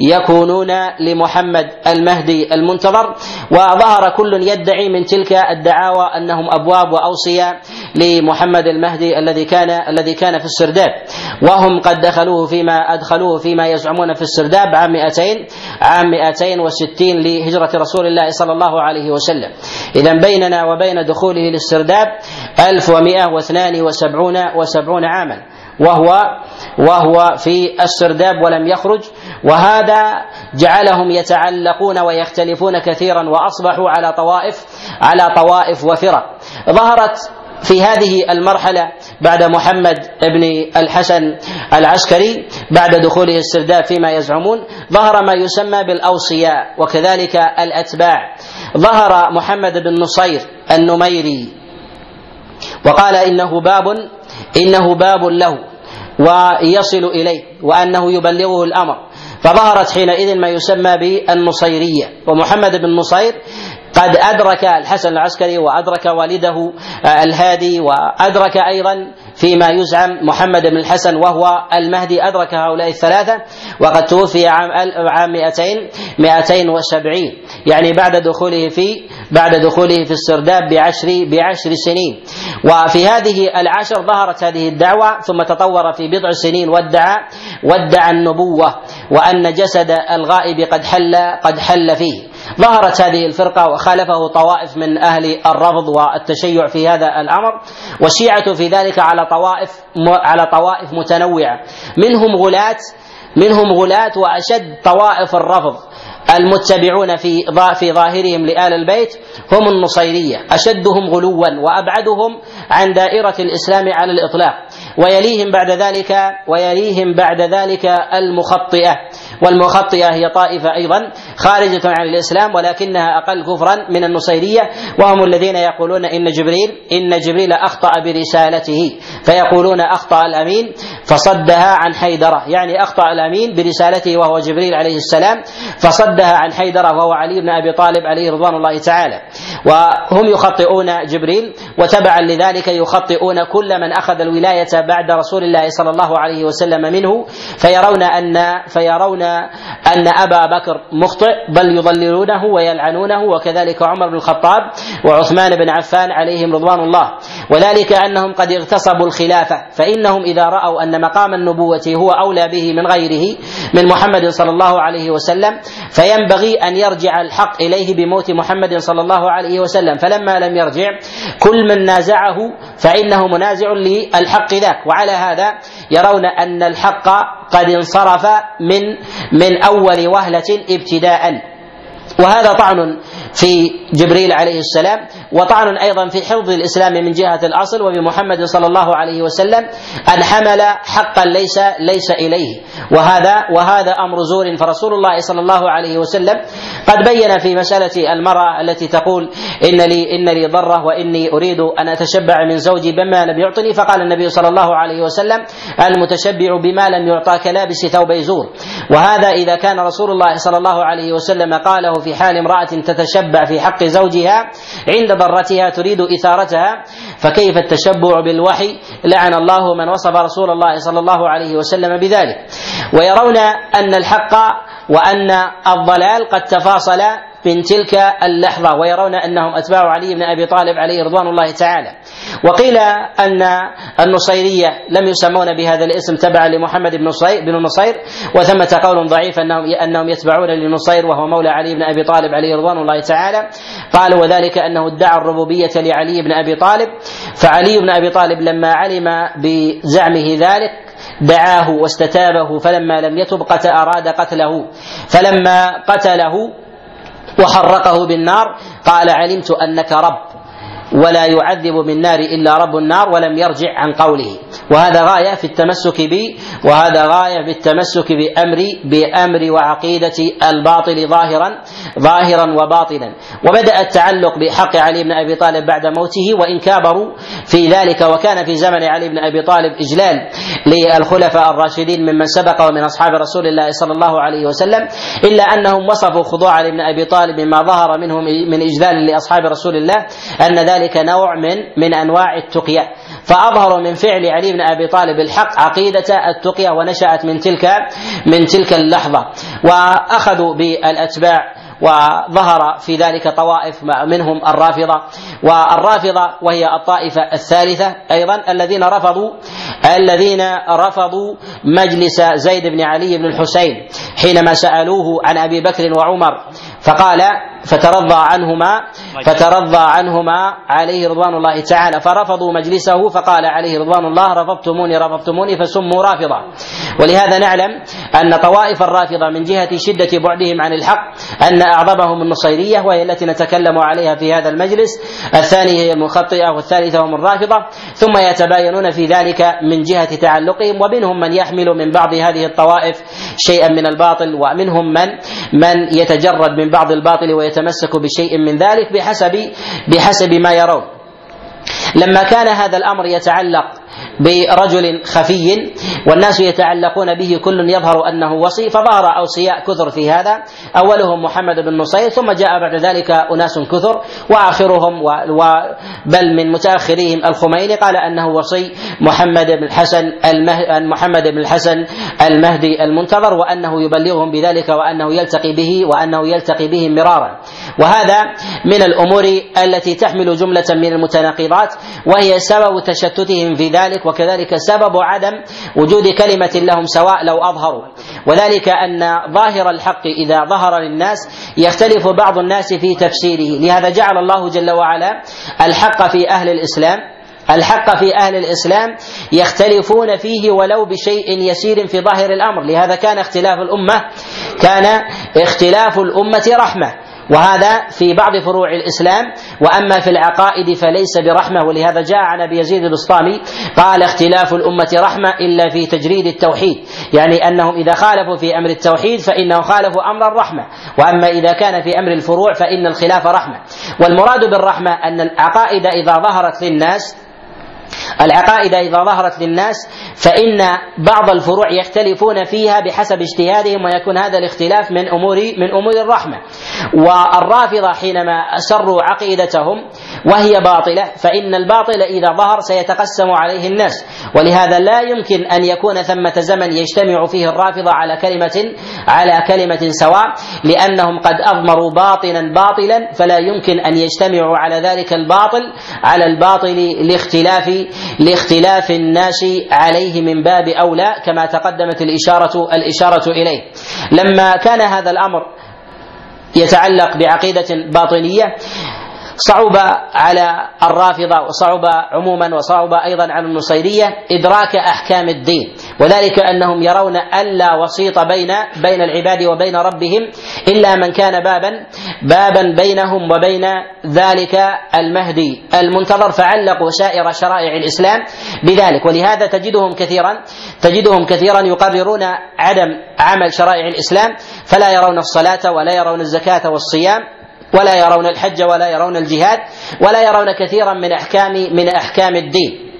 يكونون لمحمد المهدي المنتظر وظهر كل يدعي من تلك الدعاوى أنهم أبواب واوصياء لمحمد المهدي الذي كان الذي كان في السرداب. وهم قد دخلوه فيما أدخلوه فيما يزعمون في السرداب عام 200 عام 260 لهجرة رسول الله صلى الله عليه وسلم. اذا بيننا وبين دخوله للسرداب 1172 وسبعون عاما. وهو وهو في السرداب ولم يخرج. وهذا جعلهم يتعلقون ويختلفون كثيرا وأصبحوا على طوائف على طوائف وفرق. ظهرت في هذه المرحلة بعد محمد بن الحسن العسكري بعد دخوله السرداب فيما يزعمون ظهر ما يسمى بالأوصياء وكذلك الأتباع. ظهر محمد بن نصير النميري وقال إنه باب إنه باب له ويصل إليه وأنه يبلغه الأمر. فظهرت حينئذ ما يسمى بالنصيرية. ومحمد بن نصير قد أدرك الحسن العسكري وأدرك والده الهادي وأدرك أيضا فيما يزعم محمد بن الحسن وهو المهدي أدرك هؤلاء الثلاثة وقد توفي عام عام 200 270 يعني بعد دخوله في بعد دخوله في السرداب بعشر بعشر سنين. وفي هذه العشر ظهرت هذه الدعوة ثم تطور في بضع سنين وادعى وادعى النبوة وأن جسد الغائب قد حل قد حل فيه. ظهرت هذه الفرقة وخالفه طوائف من أهل الرفض والتشيع في هذا الأمر والشيعة في ذلك على طوائف على طوائف متنوعة. منهم غلاة منهم غلاة وأشد طوائف الرفض. المتبعون في في ظاهرهم لآل البيت هم النصيرية. أشدهم غلوا وأبعدهم عن دائرة الإسلام على الإطلاق. ويليهم بعد ذلك ويليهم بعد ذلك المخطئة. والمخطئة هي طائفة أيضا خارجة عن الإسلام ولكنها أقل كفرا من النصيرية وهم الذين يقولون إن جبريل إن جبريل أخطأ برسالته فيقولون أخطأ الأمين فصدها عن حيدرة يعني أخطأ الأمين برسالته وهو جبريل عليه السلام فصدها عن حيدرة وهو علي بن أبي طالب عليه رضوان الله تعالى. وهم يخطئون جبريل وتبعا لذلك يخطئون كل من أخذ الولاية بعد رسول الله صلى الله عليه وسلم منه فيرون أن فيرون أن أبا بكر مخطئ بل يضللونه ويلعنونه وكذلك عمر بن الخطاب وعثمان بن عفان عليهم رضوان الله. وذلك أنهم قد اغتصبوا الخلافة فإنهم إذا رأوا أن مقام النبوة هو أولى به من غيره من محمد صلى الله عليه وسلم فينبغي أن يرجع الحق إليه بموت محمد صلى الله عليه وسلم. فلما لم يرجع كل من نازعه فإنه منازع للحق ذاك. وعلى هذا يرون أن الحق قد انصرف من من أول وهلة ابتداء. وهذا طعن في جبريل عليه السلام وطعن أيضا في حفظ الإسلام من جهة الأصل وبمحمد صلى الله عليه وسلم أن حمل حقا ليس ليس إليه. وهذا وهذا أمر زور فرسول الله صلى الله عليه وسلم قد بين في مسألة المرأة التي تقول إن لي إن لي ضرة وإني أريد أن أتشبع من زوجي بما لم يعطني فقال النبي صلى الله عليه وسلم المتشبع بما لم يعطى كلابس ثوبي زور. وهذا إذا كان رسول الله صلى الله عليه وسلم قاله في حال امرأة تتشبع في حق زوجها عند ضرتها تريد إثارتها فكيف التشبع بالوحي؟ لعن الله من وصف رسول الله صلى الله عليه وسلم بذلك. ويرون أن الحق وأن الضلال قد تفاصلا من تلك اللحظة ويرون أنهم أتباع علي بن أبي طالب عليه رضوان الله تعالى. وقيل أن النصيرية لم يسمون بهذا الاسم تبعا لمحمد بن نصير بن نصير وثمة قول ضعيف أنهم أنهم يتبعون لنصير وهو مولى علي بن أبي طالب عليه رضوان الله تعالى. قالوا وذلك أنه ادعى الربوبية لعلي بن أبي طالب فعلي بن أبي طالب لما علم بزعمه ذلك دعاه واستتابه فلما لم يتب قتل أراد قتله. فلما قتله وحرقه بالنار قال علمت أنك رب ولا يعذب بالنار إلا رب النار ولم يرجع عن قوله. وهذا غاية في التمسك بي وهذا غاية في التمسك بامر بأمر وعقيدة الباطل ظاهرا ظاهرا وباطنا وبدأ التعلق بحق علي بن أبي طالب بعد موته وإن كابروا في ذلك وكان في زمن علي بن أبي طالب إجلال للخلفاء الراشدين ممن سبق ومن أصحاب رسول الله صلى الله عليه وسلم إلا أنهم وصفوا خضوع علي بن أبي طالب مما ظهر منهم من إجلال لأصحاب رسول الله أن ذلك نوع من من أنواع التقيه فاظهروا من فعل علي بن أبي طالب الحق عقيدة التقيه ونشأت من تلك من تلك اللحظة. وأخذوا بالأتباع وظهر في ذلك طوائف منهم الرافضة. والرافضة وهي الطائفة الثالثة أيضا الذين رفضوا الذين رفضوا مجلس زيد بن علي بن الحسين حينما سألوه عن أبي بكر وعمر فقال فترضى عنهما فترضى عنهما عليه رضوان الله تعالى. فرفضوا مجلسه فقال عليه رضوان الله رفضتموني رفضتموني فسموا رافضة. ولهذا نعلم أن طوائف الرافضة من جهة شدة بعدهم عن الحق أن أعظمهم النصيرية وهي التي نتكلم عليها في هذا المجلس. الثانية هي المخطئة والثالثة هم الرافضة. ثم يتباينون في ذلك من جهة تعلقهم ومنهم من يحمل من بعض هذه الطوائف شيئا من الباطل ومنهم من من يتجرد من بعض الباطل ويتمسك بشيء من ذلك بحسب بحسب ما يرون. لما كان هذا الأمر يتعلق برجل خفي والناس يتعلقون به كل يظهر أنه وصي فظهر أوصياء كثر في هذا. أولهم محمد بن نصير ثم جاء بعد ذلك أناس كثر وآخرهم بل من متاخريهم الخميني. قال أنه وصي محمد بن الحسن. محمد بن الحسن المهدي المنتظر وأنه يبلغهم بذلك وأنه يلتقي به وأنه يلتقي بهم مرارا. وهذا من الأمور التي تحمل جملة من المتناقضات. وهي سبب تشتتهم في ذلك وكذلك سبب عدم وجود كلمة لهم سواء لو أظهروا. وذلك أن ظاهر الحق إذا ظهر للناس يختلف بعض الناس في تفسيره. لهذا جعل الله جل وعلا الحق في أهل الإسلام الحق في أهل الإسلام يختلفون فيه ولو بشيء يسير في ظاهر الأمر. لهذا كان اختلاف الأمة كان اختلاف الأمة رحمة. وهذا في بعض فروع الإسلام. وأما في العقائد فليس برحمة ولهذا جاء عن أبي يزيد البسطامي قال اختلاف الأمة رحمة إلا في تجريد التوحيد. يعني أنهم إذا خالفوا في أمر التوحيد فإنهم خالفوا أمر الرحمة. وأما إذا كان في أمر الفروع فإن الخلاف رحمة. والمراد بالرحمة أن العقائد إذا ظهرت للناس العقائد إذا ظهرت للناس فإن بعض الفروع يختلفون فيها بحسب اجتهادهم ويكون هذا الاختلاف من أمور من أمور الرحمة. والرافضة حينما أسروا عقيدتهم وهي باطلة فإن الباطل إذا ظهر سيتقسم عليه الناس. ولهذا لا يمكن أن يكون ثمة زمن يجتمع فيه الرافضة على كلمة على كلمة سواء لأنهم قد أضمروا باطلا باطلا فلا يمكن أن يجتمعوا على ذلك الباطل على الباطل لاختلاف لاختلاف الناس عليه من باب أولى كما تقدمت الاشاره الإشارة إليه. لما كان هذا الأمر يتعلق بعقيدة باطنية صعب على الرافضة وصعب عموما وصعب أيضا على النصيرية إدراك أحكام الدين. وذلك أنهم يرون ألا وسيط بين بين العباد وبين ربهم إلا من كان بابا بابا بينهم وبين ذلك المهدي المنتظر فعلقوا سائر شرائع الإسلام بذلك. ولهذا تجدهم كثيرا تجدهم كثيرا يقررون عدم عمل شرائع الإسلام فلا يرون الصلاة ولا يرون الزكاة والصيام ولا يرون الحج ولا يرون الجهاد ولا يرون كثيرا من احكام من أحكام الدين.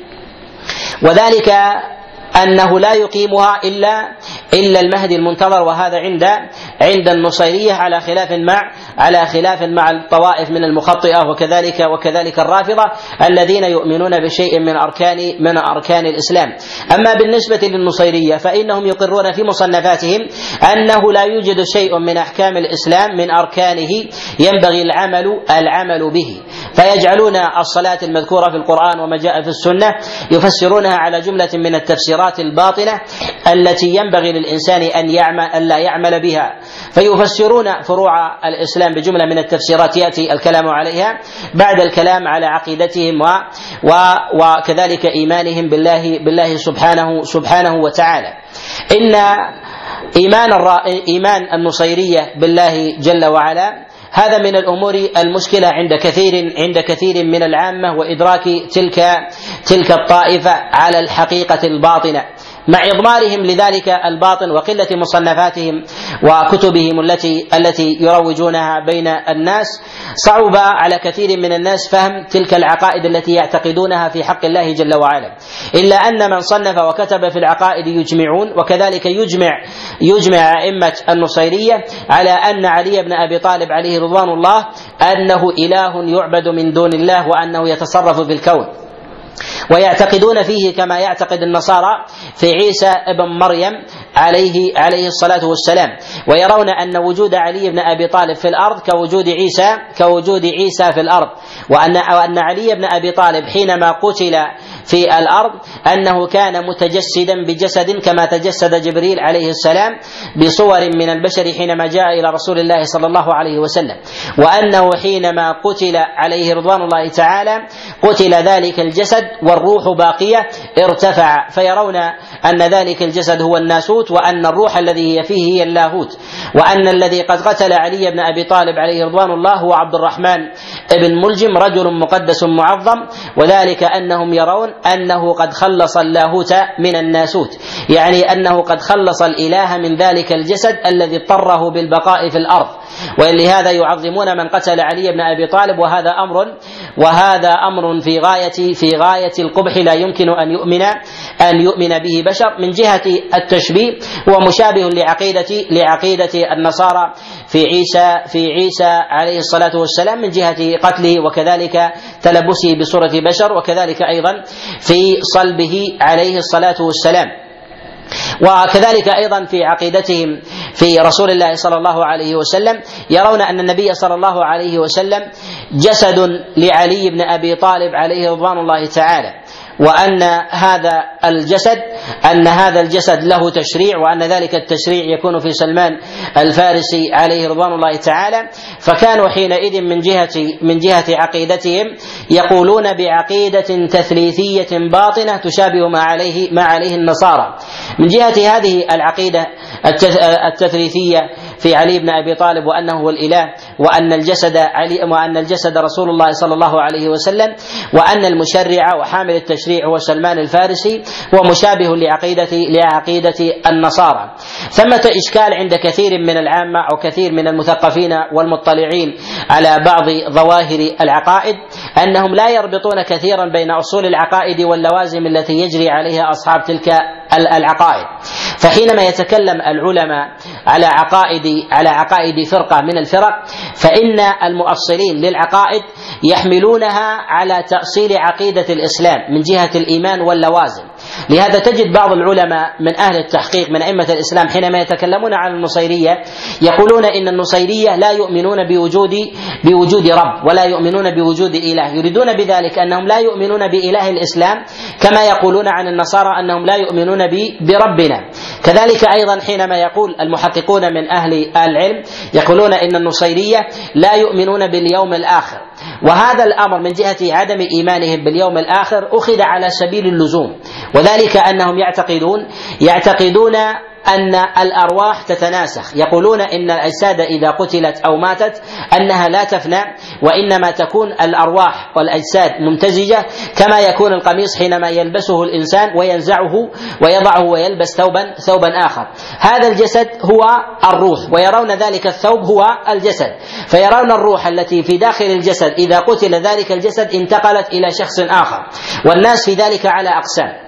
وذلك أنه لا يقيمها إلا إلا المهدي المنتظر وهذا عند عند النصيرية على خلاف مع على خلاف مع الطوائف من المخطئة وكذلك وكذلك الرافضة الذين يؤمنون بشيء من أركان من أركان الإسلام. أما بالنسبة للنصيرية فإنهم يقرون في مصنفاتهم أنه لا يوجد شيء من أحكام الإسلام من أركانه ينبغي العمل العمل به. فيجعلون الصلاة المذكورة في القرآن وما جاء في السنة يفسرونها على جملة من التفسيرات الباطلة التي ينبغي للإنسان أن يعمل ألا يعمل بها. فيفسرون فروع الإسلام بجملة من التفسيرات يأتي الكلام عليها بعد الكلام على عقيدتهم و و وكذلك إيمانهم بالله بالله سبحانه سبحانه وتعالى. إن إيمان إيمان النصيرية بالله جل وعلا هذا من الأمور المشكلة عند كثير عند كثير من العامة وإدراك تلك تلك الطائفة على الحقيقة الباطنة. مع إضمارهم لذلك الباطن وقلة مصنفاتهم وكتبهم التي التي يروجونها بين الناس. صعب على كثير من الناس فهم تلك العقائد التي يعتقدونها في حق الله جل وعلا. إلا أن من صنف وكتب في العقائد يجمعون وكذلك يجمع يجمع أئمة النصيرية على أن علي بن أبي طالب عليه رضوان الله أنه إله يعبد من دون الله وأنه يتصرف في الكون ويعتقدون فيه كما يعتقد النصارى في عيسى ابن مريم عليه عليه الصلاة والسلام. ويرون أن وجود علي بن أبي طالب في الأرض كوجود عيسى كوجود عيسى في الأرض. وان وأن علي بن أبي طالب حينما قتل في الأرض أنه كان متجسدا بجسد كما تجسد جبريل عليه السلام بصور من البشر حينما جاء إلى رسول الله صلى الله عليه وسلم. وأنه حينما قتل عليه رضوان الله تعالى قتل ذلك الجسد والروح باقية ارتفع. فيرون أن ذلك الجسد هو الناسوت وأن الروح الذي هي فيه هي اللاهوت. وأن الذي قد قتل علي بن أبي طالب عليه رضوان الله هو عبد الرحمن بن ملجم رجل مقدس معظم. وذلك أنهم يرون أنه قد خلص اللاهوت من الناسوت. يعني أنه قد خلص الإله من ذلك الجسد الذي اضطره بالبقاء في الأرض. ولهذا يعظمون من قتل علي بن أبي طالب وهذا أمر وهذا أمر في غايه في غاية القبح لا يمكن أن يؤمن أن يؤمن به بشر من جهة التشبيه هو مشابه لعقيده لعقيدة النصارى في عيسى في عيسى عليه الصلاة والسلام من جهة قتله وكذلك تلبسه بصورة بشر وكذلك أيضا في صلبه عليه الصلاة والسلام. وكذلك أيضا في عقيدتهم في رسول الله صلى الله عليه وسلم يرون أن النبي صلى الله عليه وسلم جسد لعلي بن أبي طالب عليه رضوان الله تعالى. وأن هذا الجسد أن هذا الجسد له تشريع وأن ذلك التشريع يكون في سلمان الفارسي عليه رضوان الله تعالى. فكانوا حينئذ من جهة من جهة عقيدتهم يقولون بعقيدة تثليثية باطنة تشابه ما عليه ما عليه النصارى. من جهة هذه العقيدة التثليثية في علي بن أبي طالب وأنه هو الإله وأن الجسد علي وأن الجسد رسول الله صلى الله عليه وسلم وأن المشرع وحامل التشريع هو سلمان الفارسي هو مشابه لعقيدة لعقيدة النصارى. ثمة إشكال عند كثير من العامة أو كثير من المثقفين والمطلعين على بعض ظواهر العقائد أنهم لا يربطون كثيرا بين أصول العقائد واللوازم التي يجري عليها أصحاب تلك العقائد. فحينما يتكلم العلماء على عقائد على عقائد فرقة من الفرق فإن المؤصلين للعقائد يحملونها على تأصيل عقيدة الإسلام من جهة الإيمان واللوازم. لهذا تجد بعض العلماء من أهل التحقيق من أئمة الإسلام حينما يتكلمون عن النصيرية يقولون إن النصيرية لا يؤمنون بوجود بوجود رب ولا يؤمنون بوجود إله. يريدون بذلك أنهم لا يؤمنون بإله الإسلام كما يقولون عن النصارى أنهم لا يؤمنون بربنا. كذلك أيضا حينما يقول المحققون من أهل العلم يقولون إن النصيرية لا يؤمنون باليوم الآخر. وهذا الأمر من جهة عدم إيمانهم باليوم الآخر أخذ على سبيل اللزوم. وذلك أنهم يعتقدون يعتقدون أن الأرواح تتناسخ. يقولون إن الأجساد إذا قتلت أو ماتت أنها لا تفنى وإنما تكون الأرواح والأجساد ممتزجة كما يكون القميص حينما يلبسه الإنسان وينزعه ويضعه ويلبس ثوبا ثوبا آخر. هذا الجسد هو الروح ويرون ذلك الثوب هو الجسد. فيرون الروح التي في داخل الجسد إذا قتل ذلك الجسد انتقلت إلى شخص آخر. والناس في ذلك على أقسام.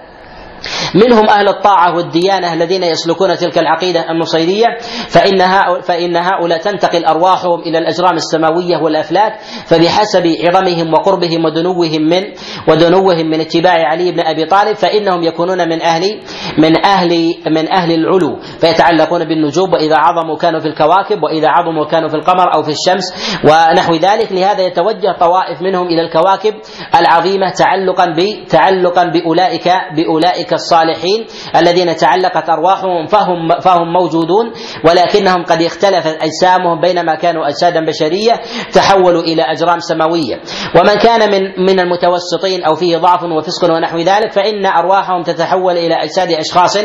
منهم أهل الطاعة والديانة الذين يسلكون تلك العقيدة النصيرية فإن فإن هؤلاء تنتقل أرواحهم إلى الأجرام السماوية والأفلاك فبحسب عظمهم وقربهم ودنوهم من ودنوهم من اتباع علي بن أبي طالب فإنهم يكونون من أهل من أهل من أهل العلو فيتعلقون بالنجوم وإذا عظموا كانوا في الكواكب وإذا عظموا كانوا في القمر أو في الشمس ونحو ذلك. لهذا يتوجه طوائف منهم إلى الكواكب العظيمة تعلقا تعلقا بأولئك بأولئك الصالحين الذين تعلقت أرواحهم فهم فهم موجودون ولكنهم قد اختلفت أجسامهم بينما كانوا أجسادا بشرية تحولوا إلى أجرام سماوية. ومن كان من من المتوسطين أو فيه ضعف وفسق ونحو ذلك فإن أرواحهم تتحول إلى أجساد أشخاص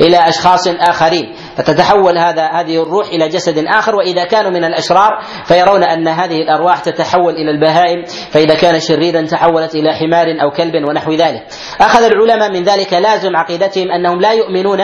إلى أشخاص آخرين. فتتحول هذا هذه الروح إلى جسد آخر وإذا كانوا من الأشرار فيرون أن هذه الأرواح تتحول إلى البهائم فإذا كان شريرا تحولت إلى حمار أو كلب ونحو ذلك. أخذ العلماء من ذلك لازم عقيدتهم أنهم لا يؤمنون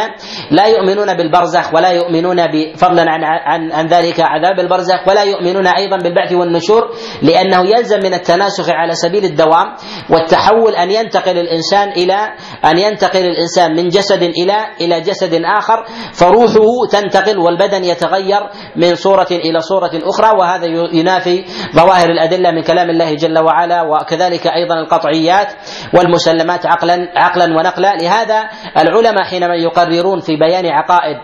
لا يؤمنون بالبرزخ ولا يؤمنون فضلا عن عن عن ذلك عذاب البرزخ ولا يؤمنون أيضا بالبعث والنشور لأنه يلزم من التناسخ على سبيل الدوام والتحول أن ينتقل الإنسان إلى أن ينتقل الإنسان من جسد إلى إلى جسد آخر فروحه تنتقل والبدن يتغير من صورة إلى صورة أخرى وهذا ينافي ظواهر الأدلة من كلام الله جل وعلا وكذلك أيضا القطعيات والمسلمات عقلا عقلا ونقلا. لهذا العلماء حينما يقررون في بيان عقائد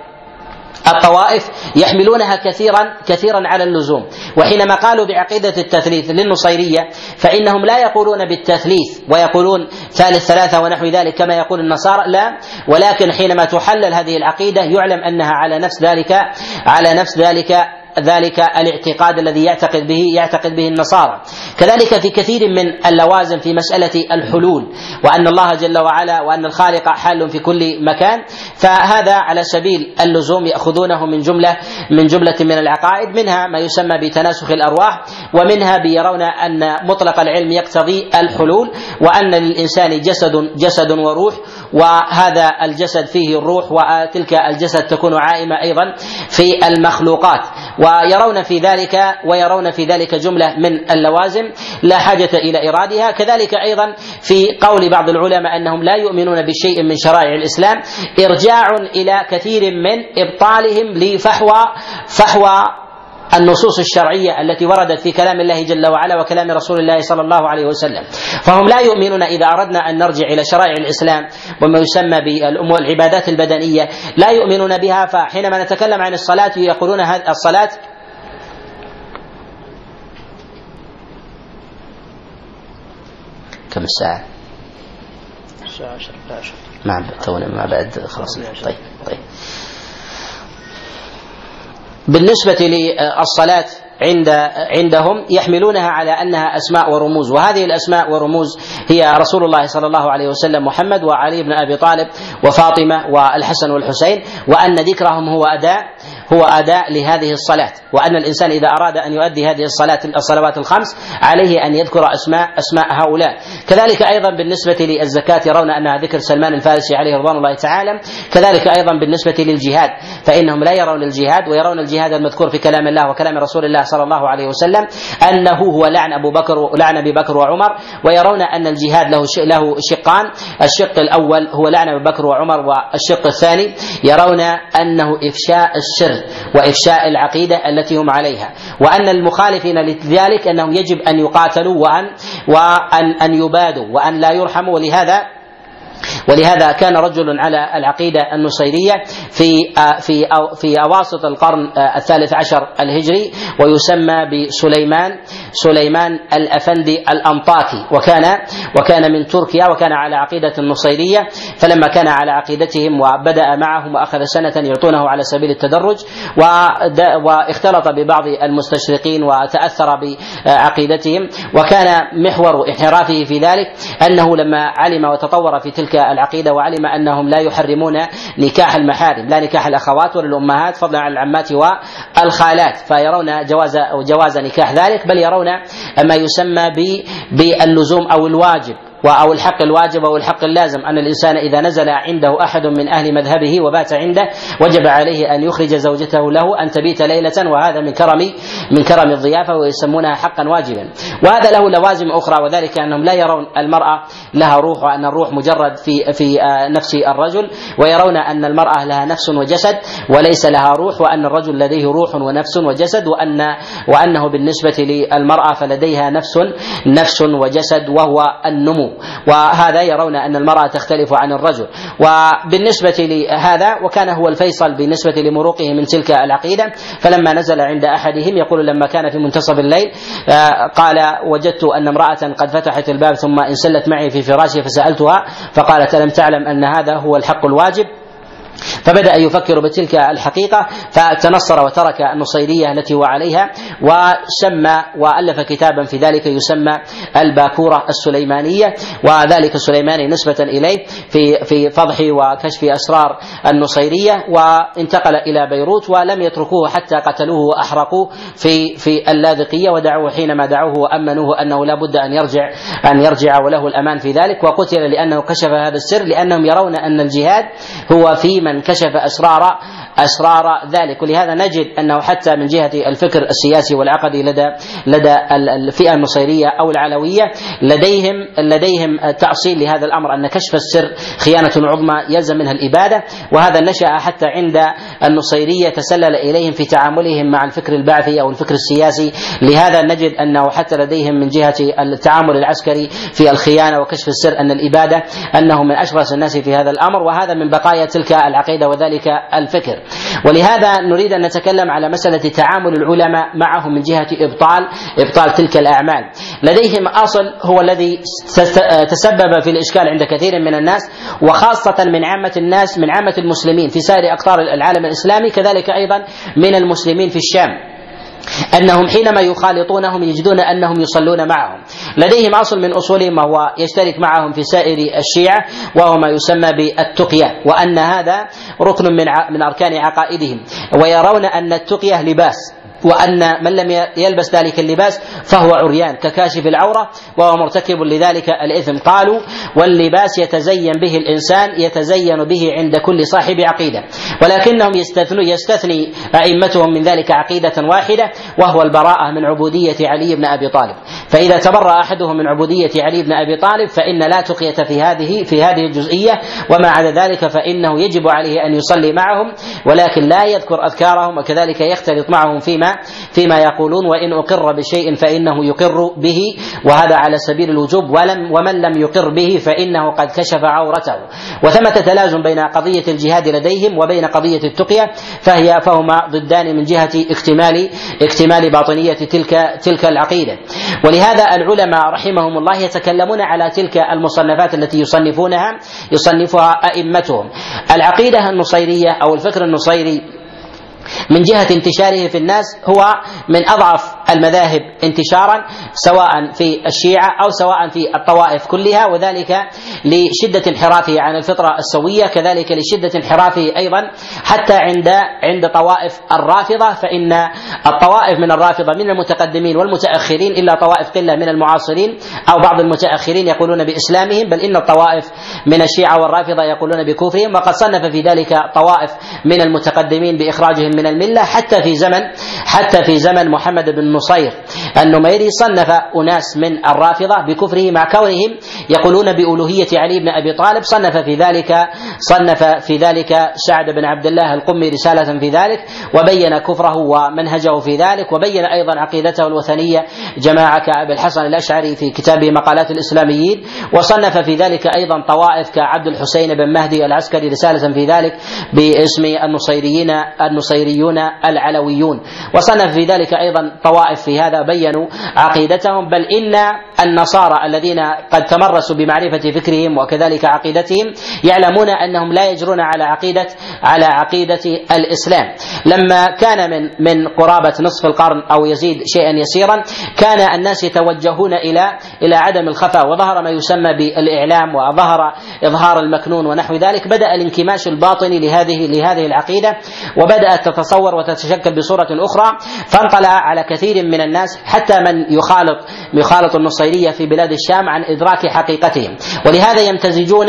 الطوائف يحملونها كثيرا كثيرا على اللزوم. وحينما قالوا بعقيدة التثليث للنصيرية فإنهم لا يقولون بالتثليث ويقولون ثالث ثلاثة ونحو ذلك كما يقول النصارى لا. ولكن حينما تحلل هذه العقيدة يعلم أنها على نفس ذلك على نفس ذلك ذلك الاعتقاد الذي يعتقد به يعتقد به النصارى. كذلك في كثير من اللوازم في مسألة الحلول وأن الله جل وعلا وأن الخالق حال في كل مكان فهذا على سبيل اللزوم يأخذونه من جملة من جملة من العقائد منها ما يسمى بتناسخ الأرواح ومنها بيرون أن مطلق العلم يقتضي الحلول وأن للإنسان جسد جسد وروح وهذا الجسد فيه الروح وتلك الجسد تكون عائمة أيضا في المخلوقات. ويرون في ذلك ويرون في ذلك جملة من اللوازم لا حاجة إلى إيرادها. كذلك أيضا في قول بعض العلماء أنهم لا يؤمنون بشيء من شرائع الإسلام إرجاع إلى كثير من إبطالهم لفحوى فحوى النصوص الشرعية التي وردت في كلام الله جل وعلا وكلام رسول الله صلى الله عليه وسلم. فهم لا يؤمنون إذا أردنا أن نرجع إلى شرائع الإسلام وما يسمى بالعبادات البدنية. لا يؤمنون بها فحينما نتكلم عن الصلاة يقولون هذه الصلاة كم الساعة؟ الساعة 10 11 نعم تونا ما بعد خلاص. طيب طيب. بالنسبة للصلاة عند عندهم يحملونها على أنها أسماء ورموز. وهذه الأسماء والرموز هي رسول الله صلى الله عليه وسلم محمد وعلي بن أبي طالب وفاطمة والحسن والحسين وأن ذكرهم هو أداء هو أداء لهذه الصلاة وأن الإنسان إذا أراد أن يؤدي هذه الصلاة الصلوات الخمس عليه أن يذكر أسماء أسماء هؤلاء. كذلك أيضا بالنسبة للزكاة يرون أنها ذكر سلمان الفارسي عليه رضوان الله تعالى. كذلك أيضا بالنسبة للجهاد فإنهم لا يرون الجهاد ويرون الجهاد المذكور في كلام الله وكلام رسول الله صلى الله عليه وسلم أنه هو لعن أبو بكر ولعن أبي بكر وعمر ويرون أن الجهاد له له شقان. الشق الأول هو لعن ابي بكر وعمر والشق الثاني يرون أنه إفشاء السر وإفشاء العقيدة التي هم عليها. وأن المخالفين لذلك أنهم يجب أن يقاتلوا وان وان أن يبادوا وأن لا يرحموا. ولهذا ولهذا كان رجل على العقيدة النصيرية في في في أواسط القرن الثالث عشر الهجري ويسمى بسليمان سليمان الأفندي الأنطاكي. وكان وكان من تركيا وكان على عقيدة النصيرية فلما كان على عقيدتهم وبدأ معهم وأخذ سنة يعطونه على سبيل التدرج واختلط ببعض المستشرقين وتأثر بعقيدتهم. وكان محور انحرافه في ذلك أنه لما علم وتطور في تلك العقيدة وعلم أنهم لا يحرمون نكاح المحارم لا نكاح الأخوات ولا الامهات فضلا عن العمات والخالات فيرون جواز جواز نكاح ذلك بل يرون ما يسمى باللزوم أو الواجب. أو الحق الواجب أو الحق اللازم أن الإنسان إذا نزل عنده أحد من أهل مذهبه وبات عنده وجب عليه أن يخرج زوجته له أن تبيت ليلة وهذا من كرم من كرم الضيافة ويسمونها حقا واجبا. وهذا له لوازم أخرى وذلك أنهم لا يرون المرأة لها روح وأن الروح مجرد في في آه، نفس الرجل ويرون أن المرأة لها نفس وجسد وليس لها روح وأن الرجل لديه روح ونفس وجسد وأن وأنه بالنسبة للمرأة فلديها نفس نفس وجسد وهو النمو. وهذا يرون أن المرأة تختلف عن الرجل. وبالنسبة لهذا وكان هو الفيصل بالنسبة لمروقه من تلك العقيدة فلما نزل عند أحدهم يقول لما كان في منتصف الليل آه، قال وجدت أن امرأة قد فتحت الباب ثم انسلت معي في فراشي فسألتها فقالت ألم تعلم أن هذا هو الحق الواجب؟ فبدأ يفكر بتلك الحقيقة فتنصر وترك النصيرية التي هو عليها وسمى وألف كتابا في ذلك يسمى الباكورة السليمانية وذلك السليماني نسبة إليه في في فضح وكشف أسرار النصيرية وانتقل إلى بيروت ولم يتركوه حتى قتلوه وأحرقوه في في اللاذقية ودعوه حينما دعوه وأمنوه أنه لا بد أن يرجع أن يرجع وله الأمان في ذلك وقتل لأنه كشف هذا السر لأنهم يرون أن الجهاد هو في من كشف اسرار أسرار ذلك. ولهذا نجد أنه حتى من جهة الفكر السياسي والعقدي لدى لدى الفئة النصيريه أو العلوية لديهم لديهم تأصيل لهذا الأمر أن كشف السر خيانة عظمى يلزم منها الإبادة. وهذا نشأ حتى عند النصيريه تسلل إليهم في تعاملهم مع الفكر البعثي أو الفكر السياسي. لهذا نجد أنه حتى لديهم من جهة التعامل العسكري في الخيانة وكشف السر أن الإبادة أنه من اشرس الناس في هذا الأمر. وهذا من بقايا تلك العقيدة وذلك الفكر. ولهذا نريد أن نتكلم على مسألة تعامل العلماء معهم من جهة إبطال إبطال تلك الأعمال. لديهم أصل هو الذي تسبب في الإشكال عند كثير من الناس وخاصة من عامة الناس من عامة المسلمين في سائر أقطار العالم الإسلامي كذلك أيضا من المسلمين في الشام. أنهم حينما يخالطونهم يجدون أنهم يصلون معهم. لديهم أصل من أصولهم وهو يشترك معهم في سائر الشيعة وهو ما يسمى بالتقية وأن هذا ركن من من أركان عقائدهم. ويرون أن التقية لباس. وأن من لم يلبس ذلك اللباس فهو عريان ككاشف العورة وهو مرتكب لذلك الإثم. قالوا واللباس يتزين به الإنسان يتزين به عند كل صاحب عقيدة. ولكنهم يستثنوا يستثني أئمتهم من ذلك عقيدة واحدة وهو البراءة من عبودية علي بن أبي طالب. فإذا تبرأ أحدهم من عبودية علي بن أبي طالب فإن لا تقية في هذه في هذه الجزئية وما عدا ذلك فإنه يجب عليه أن يصلي معهم ولكن لا يذكر أذكارهم وكذلك يختلط معهم فيما فيما يقولون وإن أقر بشيء فإنه يقر به وهذا على سبيل الوجوب. ولم ومن لم يقر به فإنه قد كشف عورته. وثمة تلازم بين قضية الجهاد لديهم وبين قضية التقية فهي فهما ضدان من جهة اكتمال اكتمال باطنية تلك تلك العقيدة. ولهذا العلماء رحمهم الله يتكلمون على تلك المصنفات التي يصنفونها يصنفها أئمتهم. العقيدة النصيرية أو الفكر النصيري من جهة انتشاره في الناس هو من أضعف المذاهب انتشارا سواء في الشيعة أو سواء في الطوائف كلها وذلك لشدة انحرافه عن الفطرة السوية كذلك لشدة انحرافه أيضا. حتى عند عند طوائف الرافضة فإن الطوائف من الرافضة من المتقدمين والمتأخرين إلا طوائف قلة من المعاصرين أو بعض المتأخرين يقولون بإسلامهم بل إن الطوائف من الشيعة والرافضة يقولون بكفرهم وقد صنف في ذلك طوائف من المتقدمين بإخراجهم من الملة حتى في زمن حتى في زمن محمد بن نصير النميري صنف أناس من الرافضة بكفره مع كونهم يقولون بألوهية علي بن أبي طالب. صنف في ذلك صنف في ذلك سعد بن عبد الله القمي رسالة في ذلك وبين كفره ومنهجه في ذلك وبين أيضا عقيدته الوثنية جماعة كأبي الحسن الأشعري في كتابه مقالات الإسلاميين. وصنف في ذلك أيضا طوائف كعبد الحسين بن مهدي العسكري رسالة في ذلك باسم النصيريين النصيريون العلويون. وصنف في ذلك أيضا طوائف في هذا بينوا عقيدتهم بل إن النصارى الذين قد تمرسوا بمعرفة فكرهم وكذلك عقيدتهم يعلمون أنهم لا يجرون على عقيدة على عقيدة الإسلام. لما كان من من قرابة نصف القرن أو يزيد شيئا يسيرا كان الناس يتوجهون إلى إلى عدم الخفاء وظهر ما يسمى بالإعلام وظهر إظهار المكنون ونحو ذلك. بدأ الانكماش الباطني لهذه لهذه العقيدة وبدأت تتصور وتتشكل بصورة أخرى. فانطلع على كثير من الناس حتى من يخالط يخالط النصيرية في بلاد الشام عن إدراك حقيقتهم. ولهذا يمتزجون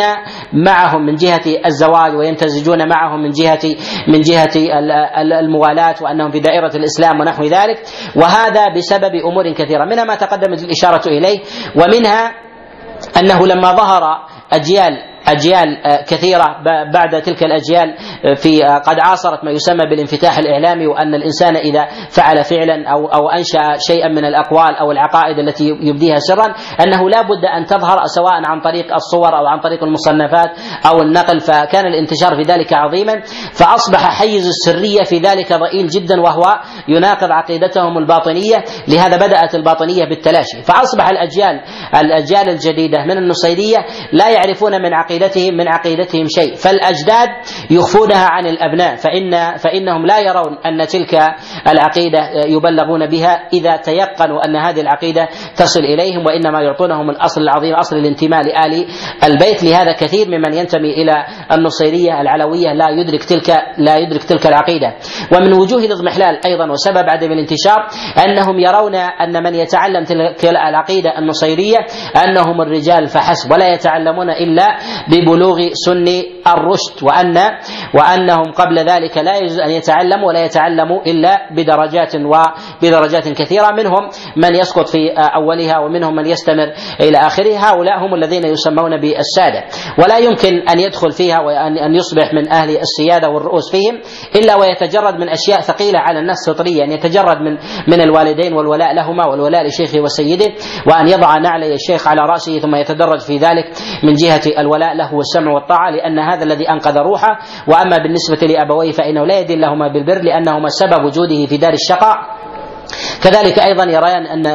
معهم من جهة الزواج ويمتزجون معهم من جهة من جهة الموالاة وأنهم في دائرة الإسلام ونحو ذلك. وهذا بسبب أمور كثيرة. منها ما تقدمت الإشارة إليه ومنها أنه لما ظهر أجيال أجيال آه، كثيرة بعد تلك الأجيال آه، في آه، قد عاصرت ما يسمى بالانفتاح الإعلامي وأن الإنسان إذا فعل فعلا أو أو أنشأ شيئا من الأقوال أو العقائد التي يبديها سرا أنه لا بد أن تظهر سواء عن طريق الصور أو عن طريق المصنفات أو النقل فكان الانتشار في ذلك عظيما فأصبح حيز السرية في ذلك ضئيل جدا وهو يناقض عقيدتهم الباطنية لهذا بدأت الباطنية بالتلاشي فأصبح الأجيال الأجيال الجديدة من النصيرية لا يعرفون من عقيدة عقيدتهم من عقيدتهم شيء. فالأجداد يخفونها عن الأبناء فإن فإنهم لا يرون أن تلك العقيدة يبلغون بها إذا تيقنوا أن هذه العقيدة تصل إليهم وإنما يعطونهم الأصل العظيم أصل الانتماء لآل البيت. لهذا كثير ممن ينتمي إلى النصيرية العلوية لا يدرك تلك لا يدرك تلك العقيدة. ومن وجوه الاضمحلال أيضا وسبب عدم الانتشار أنهم يرون أن من يتعلم تلك العقيدة النصيرية أنهم الرجال فحسب ولا يتعلمون إلا ببلوغ سن الرشد وأن وأنهم قبل ذلك لا يجوز أن يتعلموا ولا يتعلموا إلا بدرجات وبدرجات كثيرة. منهم من يسقط في أولها ومنهم من يستمر إلى آخره هؤلاء هم الذين يسمون بالسادة. ولا يمكن أن يدخل فيها وأن يصبح من أهل السيادة والرؤوس فيهم إلا ويتجرد من أشياء ثقيلة على النفس فطرية أن يتجرد من من الوالدين والولاء لهما والولاء لشيخه وسيده وأن يضع نعلي الشيخ على رأسه ثم يتدرج في ذلك من جهة الولاء له والسمع والطاعة لأن هذا الذي أنقذ روحه. وأما بالنسبة لأبويه فإنه لا يدين لهما بالبر لأنهما سبب وجوده في دار الشقاء. كذلك أيضا يرون ان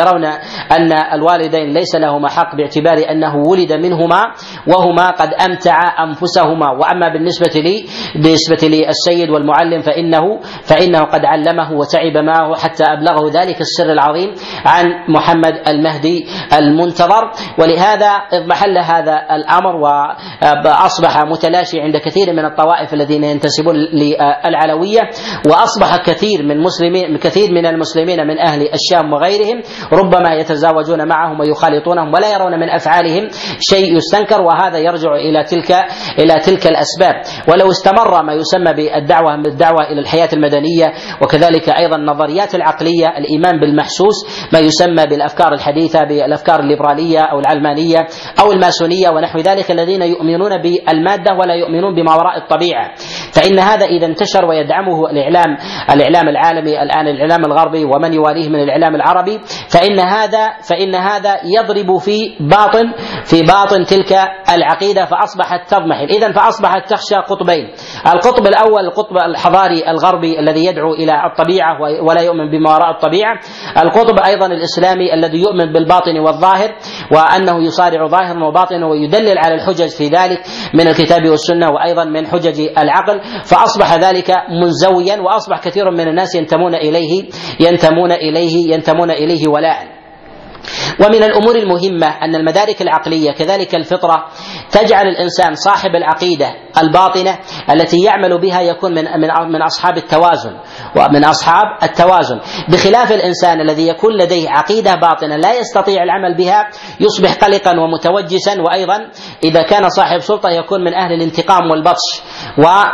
يرون أن الوالدين ليس لهما حق باعتبار أنه ولد منهما وهما قد امتعا أنفسهما. وأما بالنسبة لي بالنسبة للسيد والمعلم فانه فإنه قد علمه وتعب معه حتى أبلغه ذلك السر العظيم عن محمد المهدي المنتظر. ولهذا اضمحل هذا الأمر وأصبح متلاشي عند كثير من الطوائف الذين ينتسبون للعلوية وأصبح كثير من مسلمين كثير من المسلمين من أهل الشام وغيرهم ربما يتزاوجون معهم ويخالطونهم ولا يرون من أفعالهم شيء يستنكر وهذا يرجع إلى تلك إلى تلك الأسباب. ولو استمر ما يسمى بالدعوة بالدعوة إلى الحياة المدنية وكذلك أيضا النظريات العقلية الإيمان بالمحسوس ما يسمى بالأفكار الحديثة بالأفكار الليبرالية أو العلمانية أو الماسونية ونحو ذلك الذين يؤمنون بالمادة ولا يؤمنون بما وراء الطبيعة. فإن هذا إذا انتشر ويدعمه الإعلام الإعلام العالمي الآن الإعلام الغربي ومن يواليه من الإعلام العربي فإن هذا فإن هذا يضرب في باطن في باطن تلك العقيدة فأصبحت تضمحل. اذا فأصبحت تخشى قطبين. القطب الأول القطب الحضاري الغربي الذي يدعو إلى الطبيعة ولا يؤمن بما وراء الطبيعة. القطب أيضا الإسلامي الذي يؤمن بالباطن والظاهر وأنه يصارع ظاهرا وباطنا ويدلل على الحجج في ذلك من الكتاب والسنة وأيضا من حجج العقل. فأصبح ذلك منزويا وأصبح كثير من الناس ينتمون إليه ينتمون اليه ينتمون إليه ولاء. ومن الأمور المهمة أن المدارك العقلية كذلك الفطرة تجعل الإنسان صاحب العقيدة الباطنة التي يعمل بها يكون من من من أصحاب التوازن ومن أصحاب التوازن. بخلاف الإنسان الذي يكون لديه عقيدة باطنة لا يستطيع العمل بها يصبح قلقا ومتوجسا وأيضا إذا كان صاحب سلطة يكون من أهل الانتقام والبطش.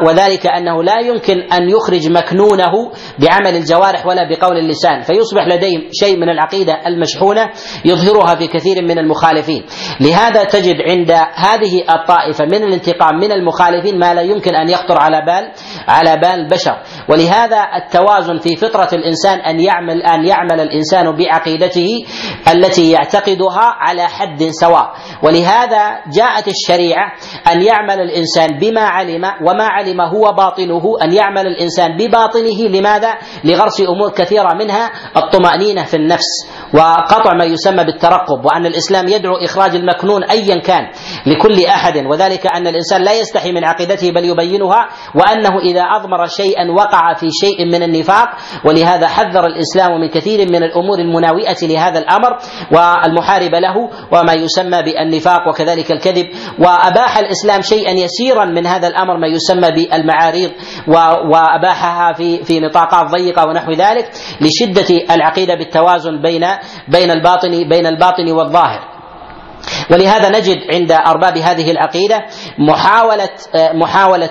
وذلك أنه لا يمكن أن يخرج مكنونه بعمل الجوارح ولا بقول اللسان فيصبح لديه شيء من العقيدة المشحونة يظهرها في كثير من المخالفين. لهذا تجد عند هذه الطائفة من الانتقام من المخالفين ما لا يمكن أن يخطر على بال على بال البشر ولهذا التوازن في فطرة الإنسان أن يعمل أن يعمل الإنسان بعقيدته التي يعتقدها على حد سواء. ولهذا جاءت الشريعة أن يعمل الإنسان بما علم وما علم هو باطنه أن يعمل الإنسان بباطنه. لماذا؟ لغرس أمور كثيرة منها الطمأنينة في النفس وقطع ما يسمى بالترقب وأن الإسلام يدعو إخراج المكنون أيا كان لكل كل أحد وذلك أن الإنسان لا يستحي من عقيدته بل يبينها وأنه إذا أضمر شيئا وقع في شيء من النفاق ولهذا حذر الإسلام من كثير من الأمور المناوئة لهذا الأمر والمحاربه له وما يسمى بالنفاق وكذلك الكذب وأباح الإسلام شيئا يسيرا من هذا الأمر ما يسمى بالمعاريض وأباحها في في نطاقات ضيقة ونحو ذلك لشدة العقيدة بالتوازن بين بين الباطن بين الباطن والظاهر. ولهذا نجد عند أرباب هذه العقيدة محاولة محاولة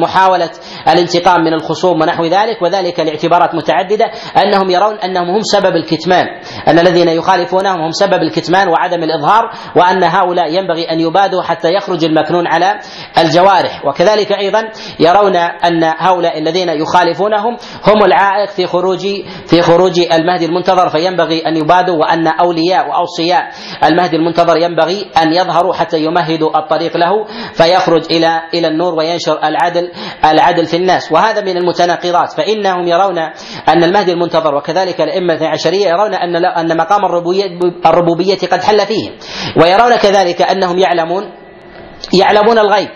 محاولة الانتقام من الخصوم ونحو ذلك وذلك لاعتبارات متعددة أنهم يرون أنهم هم سبب الكتمان أن الذين يخالفونهم هم سبب الكتمان وعدم الإظهار وأن هؤلاء ينبغي أن يبادوا حتى يخرج المكنون على الجوارح. وكذلك أيضا يرون أن هؤلاء الذين يخالفونهم هم العائق في خروج في خروج المهدي المنتظر فينبغي أن يبادوا وأن أولياء وأوصياء المهدي المنتظر ينبغي أن يظهروا حتى يمهدوا الطريق له فيخرج إلى إلى النور وينشر العدل العدل في الناس. وهذا من المتناقضات. فإنهم يرون أن المهدي المنتظر وكذلك الأئمة العشرية يرون أن أن مقام الربوبية قد حل فيهم ويرون كذلك أنهم يعلمون يعلمون الغيب.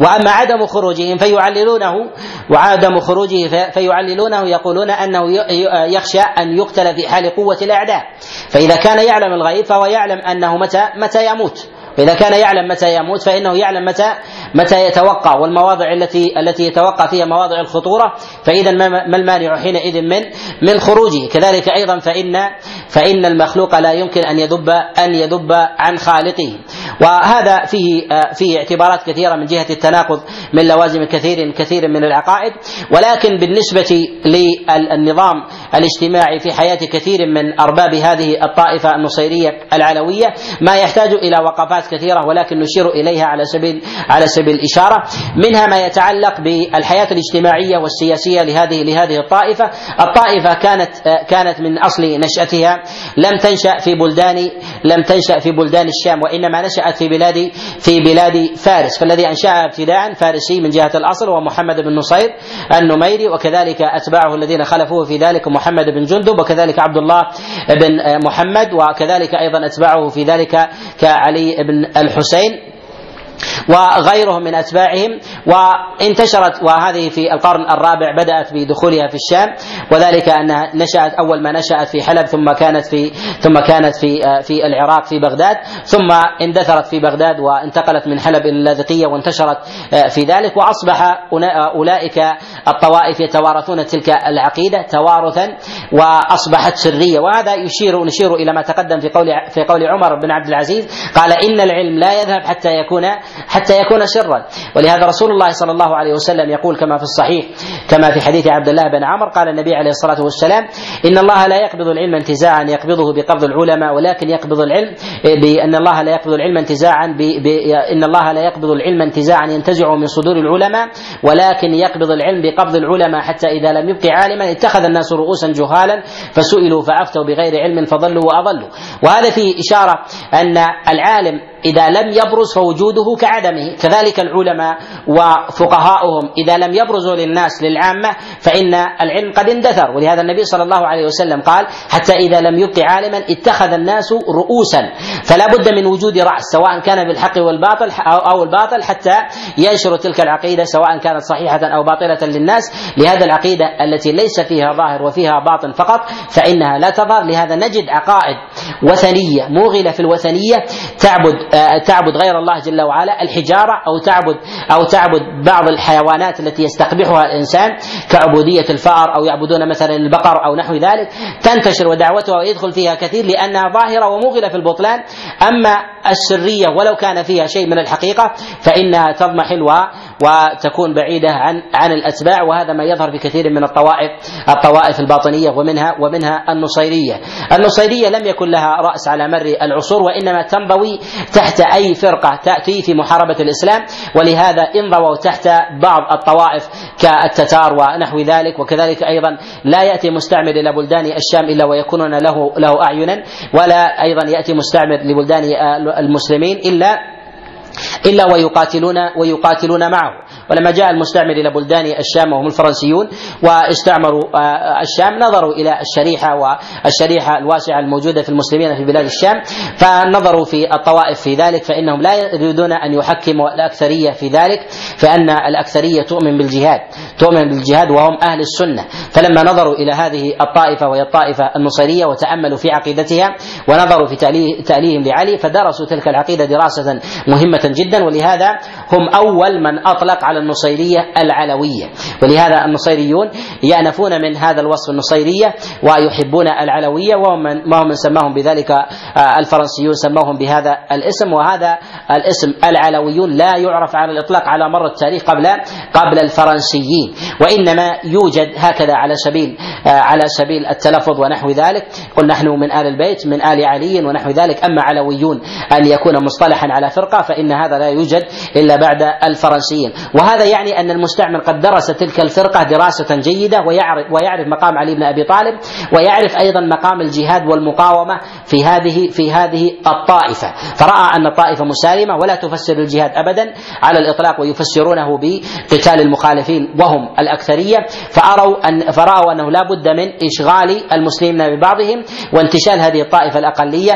وأما عدم خروجهم فيعللونه وعدم خروجه فيعللونه يقولون أنه يخشى أن يقتل في حال قوة الأعداء. فإذا كان يعلم الغيب فهو يعلم أنه متى متى يموت. فإذا كان يعلم متى يموت فإنه يعلم متى متى يتوقع والمواضع التي التي يتوقع فيها مواضع الخطورة فإذا ما المانع حينئذ من من خروجه. كذلك أيضا فإن فإن المخلوق لا يمكن أن يذب أن يذب عن خالقه. وهذا فيه فيه اعتبارات كثيرة من جهة التناقض من لوازم كثير كثير من العقائد. ولكن بالنسبة للنظام الاجتماعي في حياة كثير من أرباب هذه الطائفة النصيرية العلوية ما يحتاج إلى وقفات كثيرة ولكن نشير إليها على سبيل على سبيل الإشارة. منها ما يتعلق بالحياة الاجتماعية والسياسية لهذه لهذه الطائفة. الطائفة كانت كانت من أصل نشأتها. لم تنشأ في بلدان لم تنشأ في بلدان الشام وإنما نشأت في بلاد في بلاد فارس. فالذي أنشأها ابتداء فارسي من جهة الأصل هو محمد بن نصير النميري وكذلك أتباعه الذين خلفوه في ذلك محمد بن جندب وكذلك عبد الله بن محمد وكذلك أيضا أتباعه في ذلك كعلي بن الحسين وغيرهم من أتباعهم وانتشرت وهذه في القرن الرابع بدأت بدخولها في الشام وذلك انها نشأت أول ما نشأت في حلب ثم كانت في ثم كانت في في العراق في بغداد ثم اندثرت في بغداد وانتقلت من حلب إلى اللاذقية وانتشرت في ذلك وأصبح أولئك الطوائف يتوارثون تلك العقيدة توارثا وأصبحت سرية وهذا يشير نشير إلى ما تقدم في قول في قول عمر بن عبد العزيز قال إن العلم لا يذهب حتى يكون حتى يكون سرا ولهذا رسول الله صلى الله عليه وسلم يقول كما في الصحيح كما في حديث عبد الله بن عمر قال النبي عليه الصلاة والسلام إن الله لا يقبض العلم انتزاعا يقبضه بقبض العلماء ولكن يقبض العلم بأن الله لا يقبض العلم انتزاعا. إن الله لا يقبض العلم انتزاعا ينتزعه من صدور العلماء ولكن يقبض العلم بقبض العلماء حتى إذا لم يبق عالما اتخذ الناس رؤوسا جهالا فسئلوا فأفتوا بغير علم فضلوا وأضلوا وهذا فيه إشارة أن العالم إذا لم يبرز فوجوده كعدمه كذلك العلماء وفقهاؤهم إذا لم يبرزوا للناس للعامة فإن العلم قد اندثر. ولهذا النبي صلى الله عليه وسلم قال حتى إذا لم يبق عالما اتخذ الناس رؤوسا. فلا بد من وجود رأس سواء كان بالحق والباطل أو الباطل حتى ينشر تلك العقيدة سواء كانت صحيحة أو باطلة للناس. لهذا العقيدة التي ليس فيها ظاهر وفيها باطن فقط فإنها لا تظهر. لهذا نجد عقائد وثنية موغلة في الوثنية تعبد تعبد غير الله جل وعلا الحجارة أو تعبد أو تعبد بعض الحيوانات التي يستقبحها الإنسان كعبودية الفأر أو يعبدون مثلا البقر أو نحو ذلك. تنتشر ودعوتها ويدخل فيها كثير لأنها ظاهرة وموغله في البطلان. أما السرية ولو كان فيها شيء من الحقيقة فإنها تضمحل وتكون بعيدة عن عن الأتباع وهذا ما يظهر في كثير من الطوائف الطوائف الباطنية ومنها ومنها النصيرية. النصيرية لم يكن لها رأس على مر العصور وإنما تنضوي تحت أي فرقة تأتي في محاربة الإسلام. ولهذا انضووا تحت بعض الطوائف كالتتار ونحو ذلك. وكذلك أيضا لا يأتي مستعمر إلى بلدان الشام إلا ويكونون له له أعينا ولا أيضا يأتي مستعمر لبلدان المسلمين إلا إلا ويقاتلون ويقاتلون معه. ولما جاء المستعمر إلى بلدان الشام وهم الفرنسيون واستعمروا الشام نظروا إلى الشريحة والشريحة الواسعة الموجودة في المسلمين في بلاد الشام فنظروا في الطوائف في ذلك فإنهم لا يريدون أن يحكموا الأكثرية في ذلك فإن الأكثرية تؤمن بالجهاد تؤمن بالجهاد وهم أهل السنة. فلما نظروا إلى هذه الطائفة وهي الطائفة النصيرية وتأملوا في عقيدتها ونظروا في تأليهم لعلي فدرسوا تلك العقيدة دراسة مهمة جدا ولهذا هم أول من أطلق على النصيرية العلوية. ولهذا النصيريون يأنفون من هذا الوصف النصيرية ويحبون العلوية وهم من, وهم من سماهم بذلك آه، الفرنسيون سموهم بهذا الاسم. وهذا الاسم العلويون لا يعرف على الإطلاق على مر التاريخ قبل قبل الفرنسيين. وإنما يوجد هكذا على سبيل آه، على سبيل التلفظ ونحو ذلك. قل نحن من آل البيت من آل علي ونحو ذلك. أما علويون أن يكون مصطلحا على فرقة فإن هذا لا يوجد إلا بعد الفرنسيين. وهذا يعني أن المستعمر قد درس تلك الفرقة دراسة جيدة ويعرف ويعرف مقام علي بن أبي طالب ويعرف أيضا مقام الجهاد والمقاومة في هذه في هذه الطائفة. فرأى أن الطائفة مسالمة ولا تفسر الجهاد ابدا على الإطلاق ويفسرونه بقتال المخالفين وهم الأكثرية. فأروا ان فرأوا أنه لا بد من إشغال المسلمين ببعضهم وانتشال هذه الطائفة الأقلية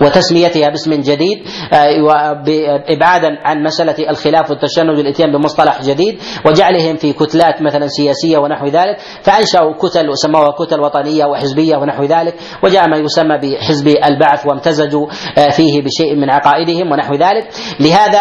وتسميتها باسم جديد آه، إبعادا عن مسألة الخلاف والتشنج والإتيان بمصطلح جديد وجعلهم في كتلات مثلا سياسية ونحو ذلك فأنشأوا كتل وسموها كتل وطنية وحزبية ونحو ذلك وجاء ما يسمى بحزب البعث وامتزجوا آه، فيه بشيء من عقائدهم ونحو ذلك. لهذا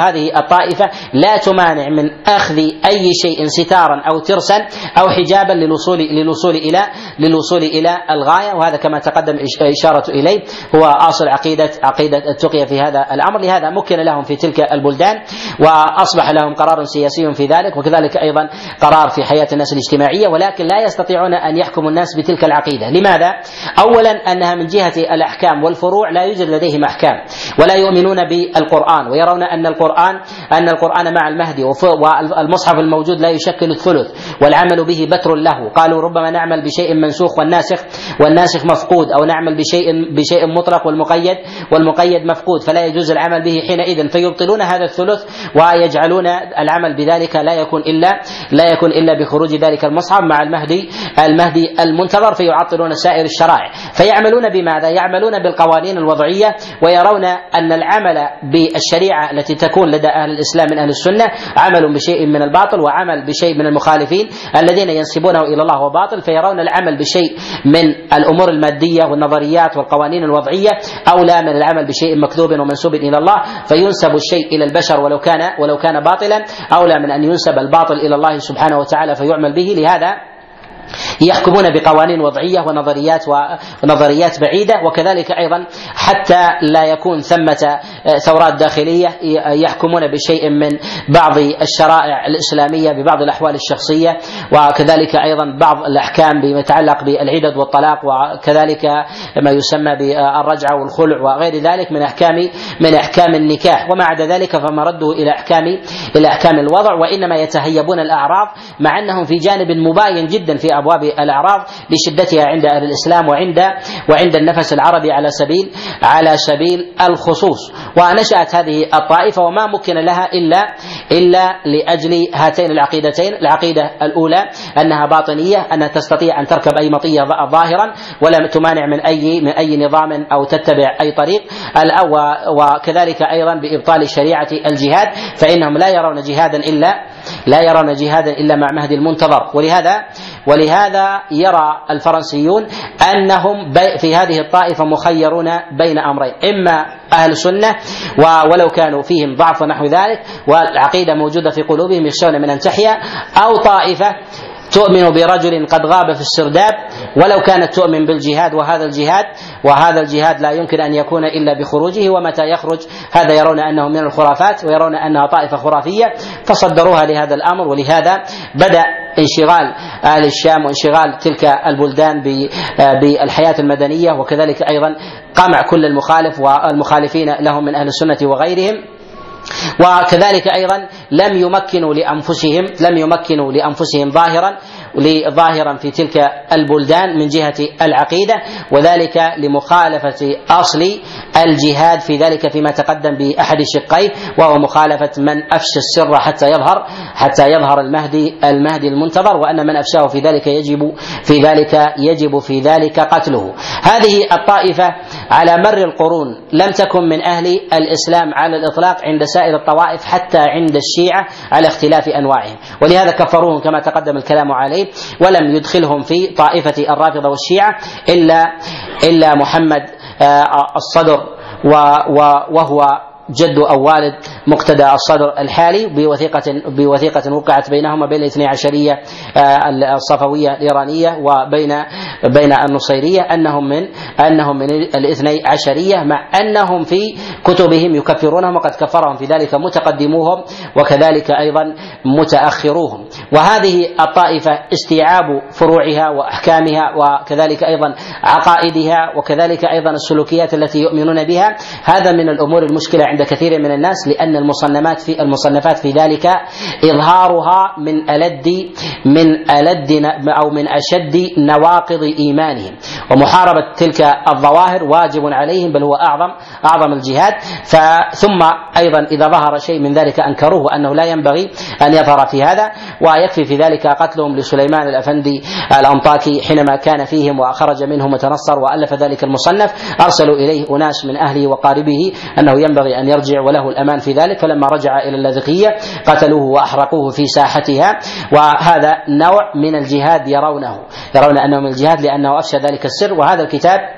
هذه الطائفة لا تمانع من أخذ أي شيء ستارا أو ترسا أو حجابا للوصول للوصول إلى للوصول إلى الغاية وهذا كما تقدم إشارة إليه هو آصل عقيده عقيدة التقيه في هذا الأمر. لهذا مكن لهم في تلك البلدان وأصبح لهم قرار سياسي في ذلك وكذلك أيضا قرار في حياة الناس الاجتماعية ولكن لا يستطيعون أن يحكموا الناس بتلك العقيدة. لماذا؟ اولا أنها من جهة الأحكام والفروع لا يوجد لديهم أحكام ولا يؤمنون بالقرآن ويرون أن القران أن القرآن مع المهدي والمصحف الموجود لا يشكل الثلث والعمل به بتر له. قالوا ربما نعمل بشيء منسوخ والناسخ والناسخ مفقود أو نعمل بشيء بشيء مطلق والمقيد والمقيد مفقود فلا يجوز العمل به حينئذ. فيبطلون هذا الثلث ويجعلون العمل بذلك لا يكون الا لا يكون إلا بخروج ذلك المصحف مع المهدي المهدي المنتظر فيعطلون سائر الشرائع. فيعملون بماذا؟ يعملون بالقوانين الوضعية ويرون أن العمل بالشريعة التي تكون لدى أهل الإسلام من أهل السنة عمل بشيء من الباطل وعمل بشيء من المخالفين الذين ينسبونه إلى الله وباطل. فيرون العمل بشيء من الأمور المادية والنظريات والقوانين الوضعية اولى من العمل بشيء مكذوب ومنسوب إلى الله فينسب الشيء إلى البشر ولو كان ولو كان باطلا اولى من أن ينسب الباطل إلى الله سبحانه وتعالى فيعمل به. لهذا يحكمون بقوانين وضعية ونظريات ونظريات بعيدة وكذلك أيضا حتى لا يكون ثمة ثورات داخلية يحكمون بشيء من بعض الشرائع الإسلامية ببعض الأحوال الشخصية وكذلك أيضا بعض الأحكام بما يتعلق بالعدد والطلاق وكذلك ما يسمى بالرجعة والخلع وغير ذلك من أحكام من أحكام النكاح. وما عدا ذلك فمرده إلى أحكام إلى أحكام الوضع وإنما يتهيبون الأعراض مع أنهم في جانب مباين جدا في أبواب الأعراض لشدتها عند أهل الإسلام وعند وعند النفس العربي على سبيل على سبيل الخصوص. ونشأت هذه الطائفة وما مكن لها إلا إلا لأجل هاتين العقيدتين. العقيدة الأولى أنها باطنية أنها تستطيع أن تركب أي مطية ظاهرا ولا تمانع من أي من أي نظام أو تتبع أي طريق. وكذلك أيضا بإبطال شريعة الجهاد فإنهم لا يرون جهادا إلا لا يرون جهادا إلا مع مهدي المنتظر. ولهذا ولهذا يرى الفرنسيون أنهم في هذه الطائفة مخيرون بين أمرين. إما أهل السنة ولو كانوا فيهم ضعف ونحو ذلك والعقيدة موجودة في قلوبهم يخشون من أن تحيا أو طائفة تؤمن برجل قد غاب في السرداب ولو كانت تؤمن بالجهاد وهذا الجهاد وهذا الجهاد لا يمكن أن يكون إلا بخروجه ومتى يخرج؟ هذا يرون أنه من الخرافات ويرون أنها طائفة خرافية فصدروها لهذا الأمر ولهذا بدأ انشغال أهل الشام وانشغال تلك البلدان بالحياة المدنية وكذلك أيضا قمع كل المخالف والمخالفين لهم من أهل السنة وغيرهم. وكذلك أيضا لم يمكنوا لانفسهم لم يمكنوا لأنفسهم ظاهرا ظاهرا في تلك البلدان من جهة العقيدة وذلك لمخالفة أصل الجهاد في ذلك فيما تقدم بأحد شقيه وهو مخالفة من أفشى السر حتى يظهر حتى يظهر المهدي المهدي المنتظر وأن من أفشاه في ذلك يجب في ذلك يجب في ذلك قتله. هذه الطائفة على مر القرون لم تكن من أهل الإسلام على الإطلاق عند سائر الطوائف حتى عند الشيعة على اختلاف أنواعهم ولهذا كفروهم كما تقدم الكلام عليه ولم يدخلهم في طائفة الرافضة والشيعة إلا إلا محمد آه، الصدر وهو جد أو والد مقتدى الصدر الحالي بوثيقة بوثيقة وقعت بينهما بين الاثني عشرية آه، الصفوية الإيرانية وبين بين النصيرية أنهم من أنهم من الاثني عشرية مع أنهم في كتبهم يكفرونهم وقد كفرهم في ذلك متقدموهم وكذلك أيضا متأخروهم. وهذه الطائفة استيعاب فروعها وأحكامها وكذلك أيضا عقائدها وكذلك أيضا السلوكيات التي يؤمنون بها. هذا من الأمور المشكلة عند كثير من الناس لأن المصنفات في المصنفات في ذلك إظهارها من الد من ألد أو من أشد نواقض إيمانهم. ومحاربة تلك الظواهر واجب عليهم بل هو اعظم أعظم الجهاد. ثم أيضا إذا ظهر شيء من ذلك أنكروه وأنه لا ينبغي أن يظهر في هذا. ويكفي في ذلك قتلهم لسليمان الأفندي الأنطاكي حينما كان فيهم وخرج منهم وتنصر وألف ذلك المصنف. أرسلوا إليه أناس من أهله وقاربه أنه ينبغي أن يرجع وله الأمان في ذلك. فلما رجع إلى اللاذقية قتلوه وأحرقوه في ساحتها. وهذا نوع من الجهاد يرونه يرون أنه من الجهاد لأنه أفشى ذلك السر. وهذا الكتاب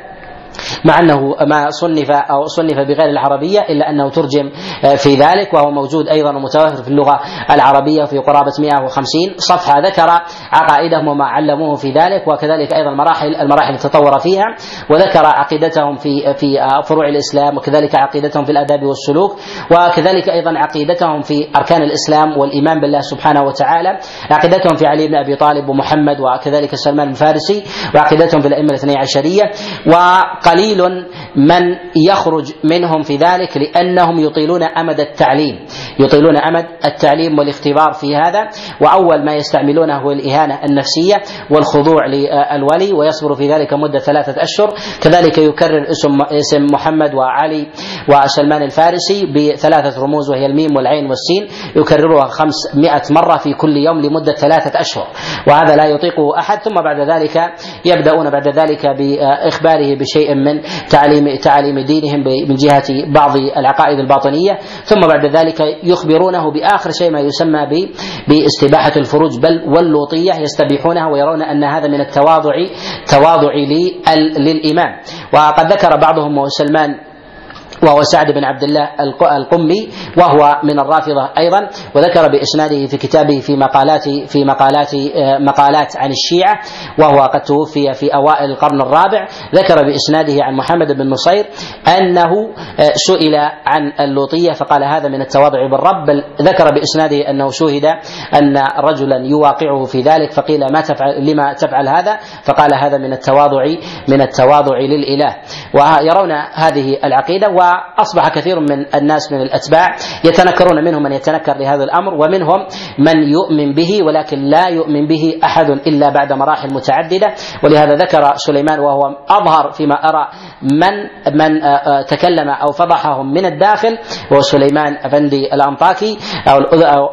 مع أنه ما صنف أو صنف بغير العربية إلا أنه ترجم آه، في ذلك وهو موجود أيضا ومتوفر في اللغة العربية في قرابة 150 صفحة ذكر عقائدهم وما علموه في ذلك وكذلك أيضا مراحل المراحل التطور فيها وذكر عقيدتهم في في فروع الإسلام وكذلك عقيدتهم في الأداب والسلوك وكذلك أيضا عقيدتهم في أركان الإسلام والإيمان بالله سبحانه وتعالى عقيدتهم في علي بن أبي طالب ومحمد وكذلك سلمان الفارسي وعقيدتهم في الأئمة الاثني عشرية وقليل من يخرج منهم في ذلك لأنهم يطيلون أمد التعليم. يطيلون أمد التعليم والاختبار في هذا وأول ما يستعملونه هو الإهانة النفسية والخضوع للولي ويصبر في ذلك مدة ثلاثة أشهر. كذلك يكرر اسم اسم محمد وعلي وسلمان الفارسي بثلاثة رموز وهي الميم والعين والسين. يكررها خمسمائة مرة في كل يوم لمدة ثلاثة أشهر. وهذا لا يطيقه أحد. ثم بعد ذلك يبدأون بعد ذلك بإخباره بشيء من تعليم تعاليم دينهم من جهة بعض العقائد الباطنية ثم بعد ذلك يخبرونه بآخر شيء ما يسمى باستباحة الفروج بل واللوطية يستبيحونها ويرون أن هذا من التواضع تواضع للإمام. وقد ذكر بعضهم سلمان وهو سعد بن عبد الله القمي وهو من الرافضة أيضا وذكر بإسناده في كتابه في مقالات في مقالات آه، مقالات عن الشيعة وهو قد توفي في أوائل القرن الرابع. ذكر بإسناده عن محمد بن نصير أنه آه، سئل عن اللوطية فقال هذا من التواضع بالرب. بل ذكر بإسناده أنه شهد أن رجلا يواقعه في ذلك فقيل ما تفعل لما تفعل هذا؟ فقال هذا من التواضع من التواضع للإله. ويرون هذه العقيدة و واصبح كثير من الناس من الأتباع يتنكرون منهم من يتنكر لهذا الأمر ومنهم من يؤمن به ولكن لا يؤمن به أحد إلا بعد مراحل متعددة ولهذا ذكر سليمان وهو أظهر فيما أرى من من آه، آه، تكلم أو فضحهم من الداخل وهو سليمان أفندي الأنطاكي أو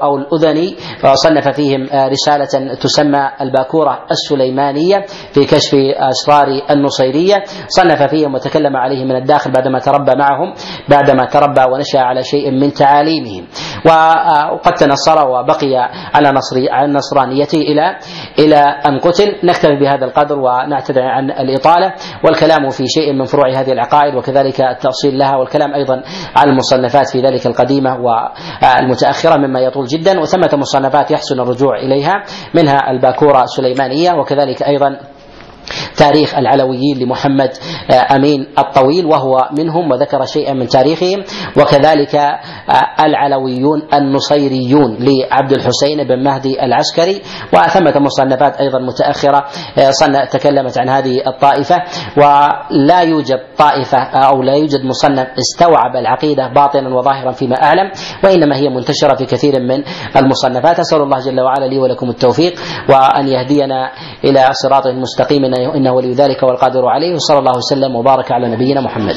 أو الأذني وصنف فيهم آه، رسالة تسمى الباكورة السليمانية في كشف أسرار النصيرية. صنف فيهم وتكلم عليهم من الداخل بعدما تربى معهم. معهم بعدما تربى ونشأ على شيء من تعاليمهم. وقد تنصر وبقي على نصر على نصرانيته إلى إلى أن قتل. نكتفي بهذا القدر ونعتذر عن الإطالة. والكلام في شيء من فروع هذه العقائد وكذلك التاصيل لها والكلام أيضا على المصنفات في ذلك القديمة والمتأخرة مما يطول جدا. وثمة مصنفات يحسن الرجوع إليها منها الباكورة السليمانية وكذلك أيضا تاريخ العلويين لمحمد أمين الطويل وهو منهم وذكر شيئا من تاريخهم. وكذلك العلويون النصيريون لعبد الحسين بن مهدي العسكري. وثمة مصنفات أيضا متأخرة تكلمت عن هذه الطائفة. ولا يوجد طائفة أو لا يوجد مصنف استوعب العقيدة باطنا وظاهرا فيما أعلم. وإنما هي منتشرة في كثير من المصنفات. أسأل الله جل وعلا لي ولكم التوفيق وأن يهدينا إلى صراط مستقيم. إنه ولي ذلك والقادر عليه وصلى الله وسلم وبارك على نبينا محمد.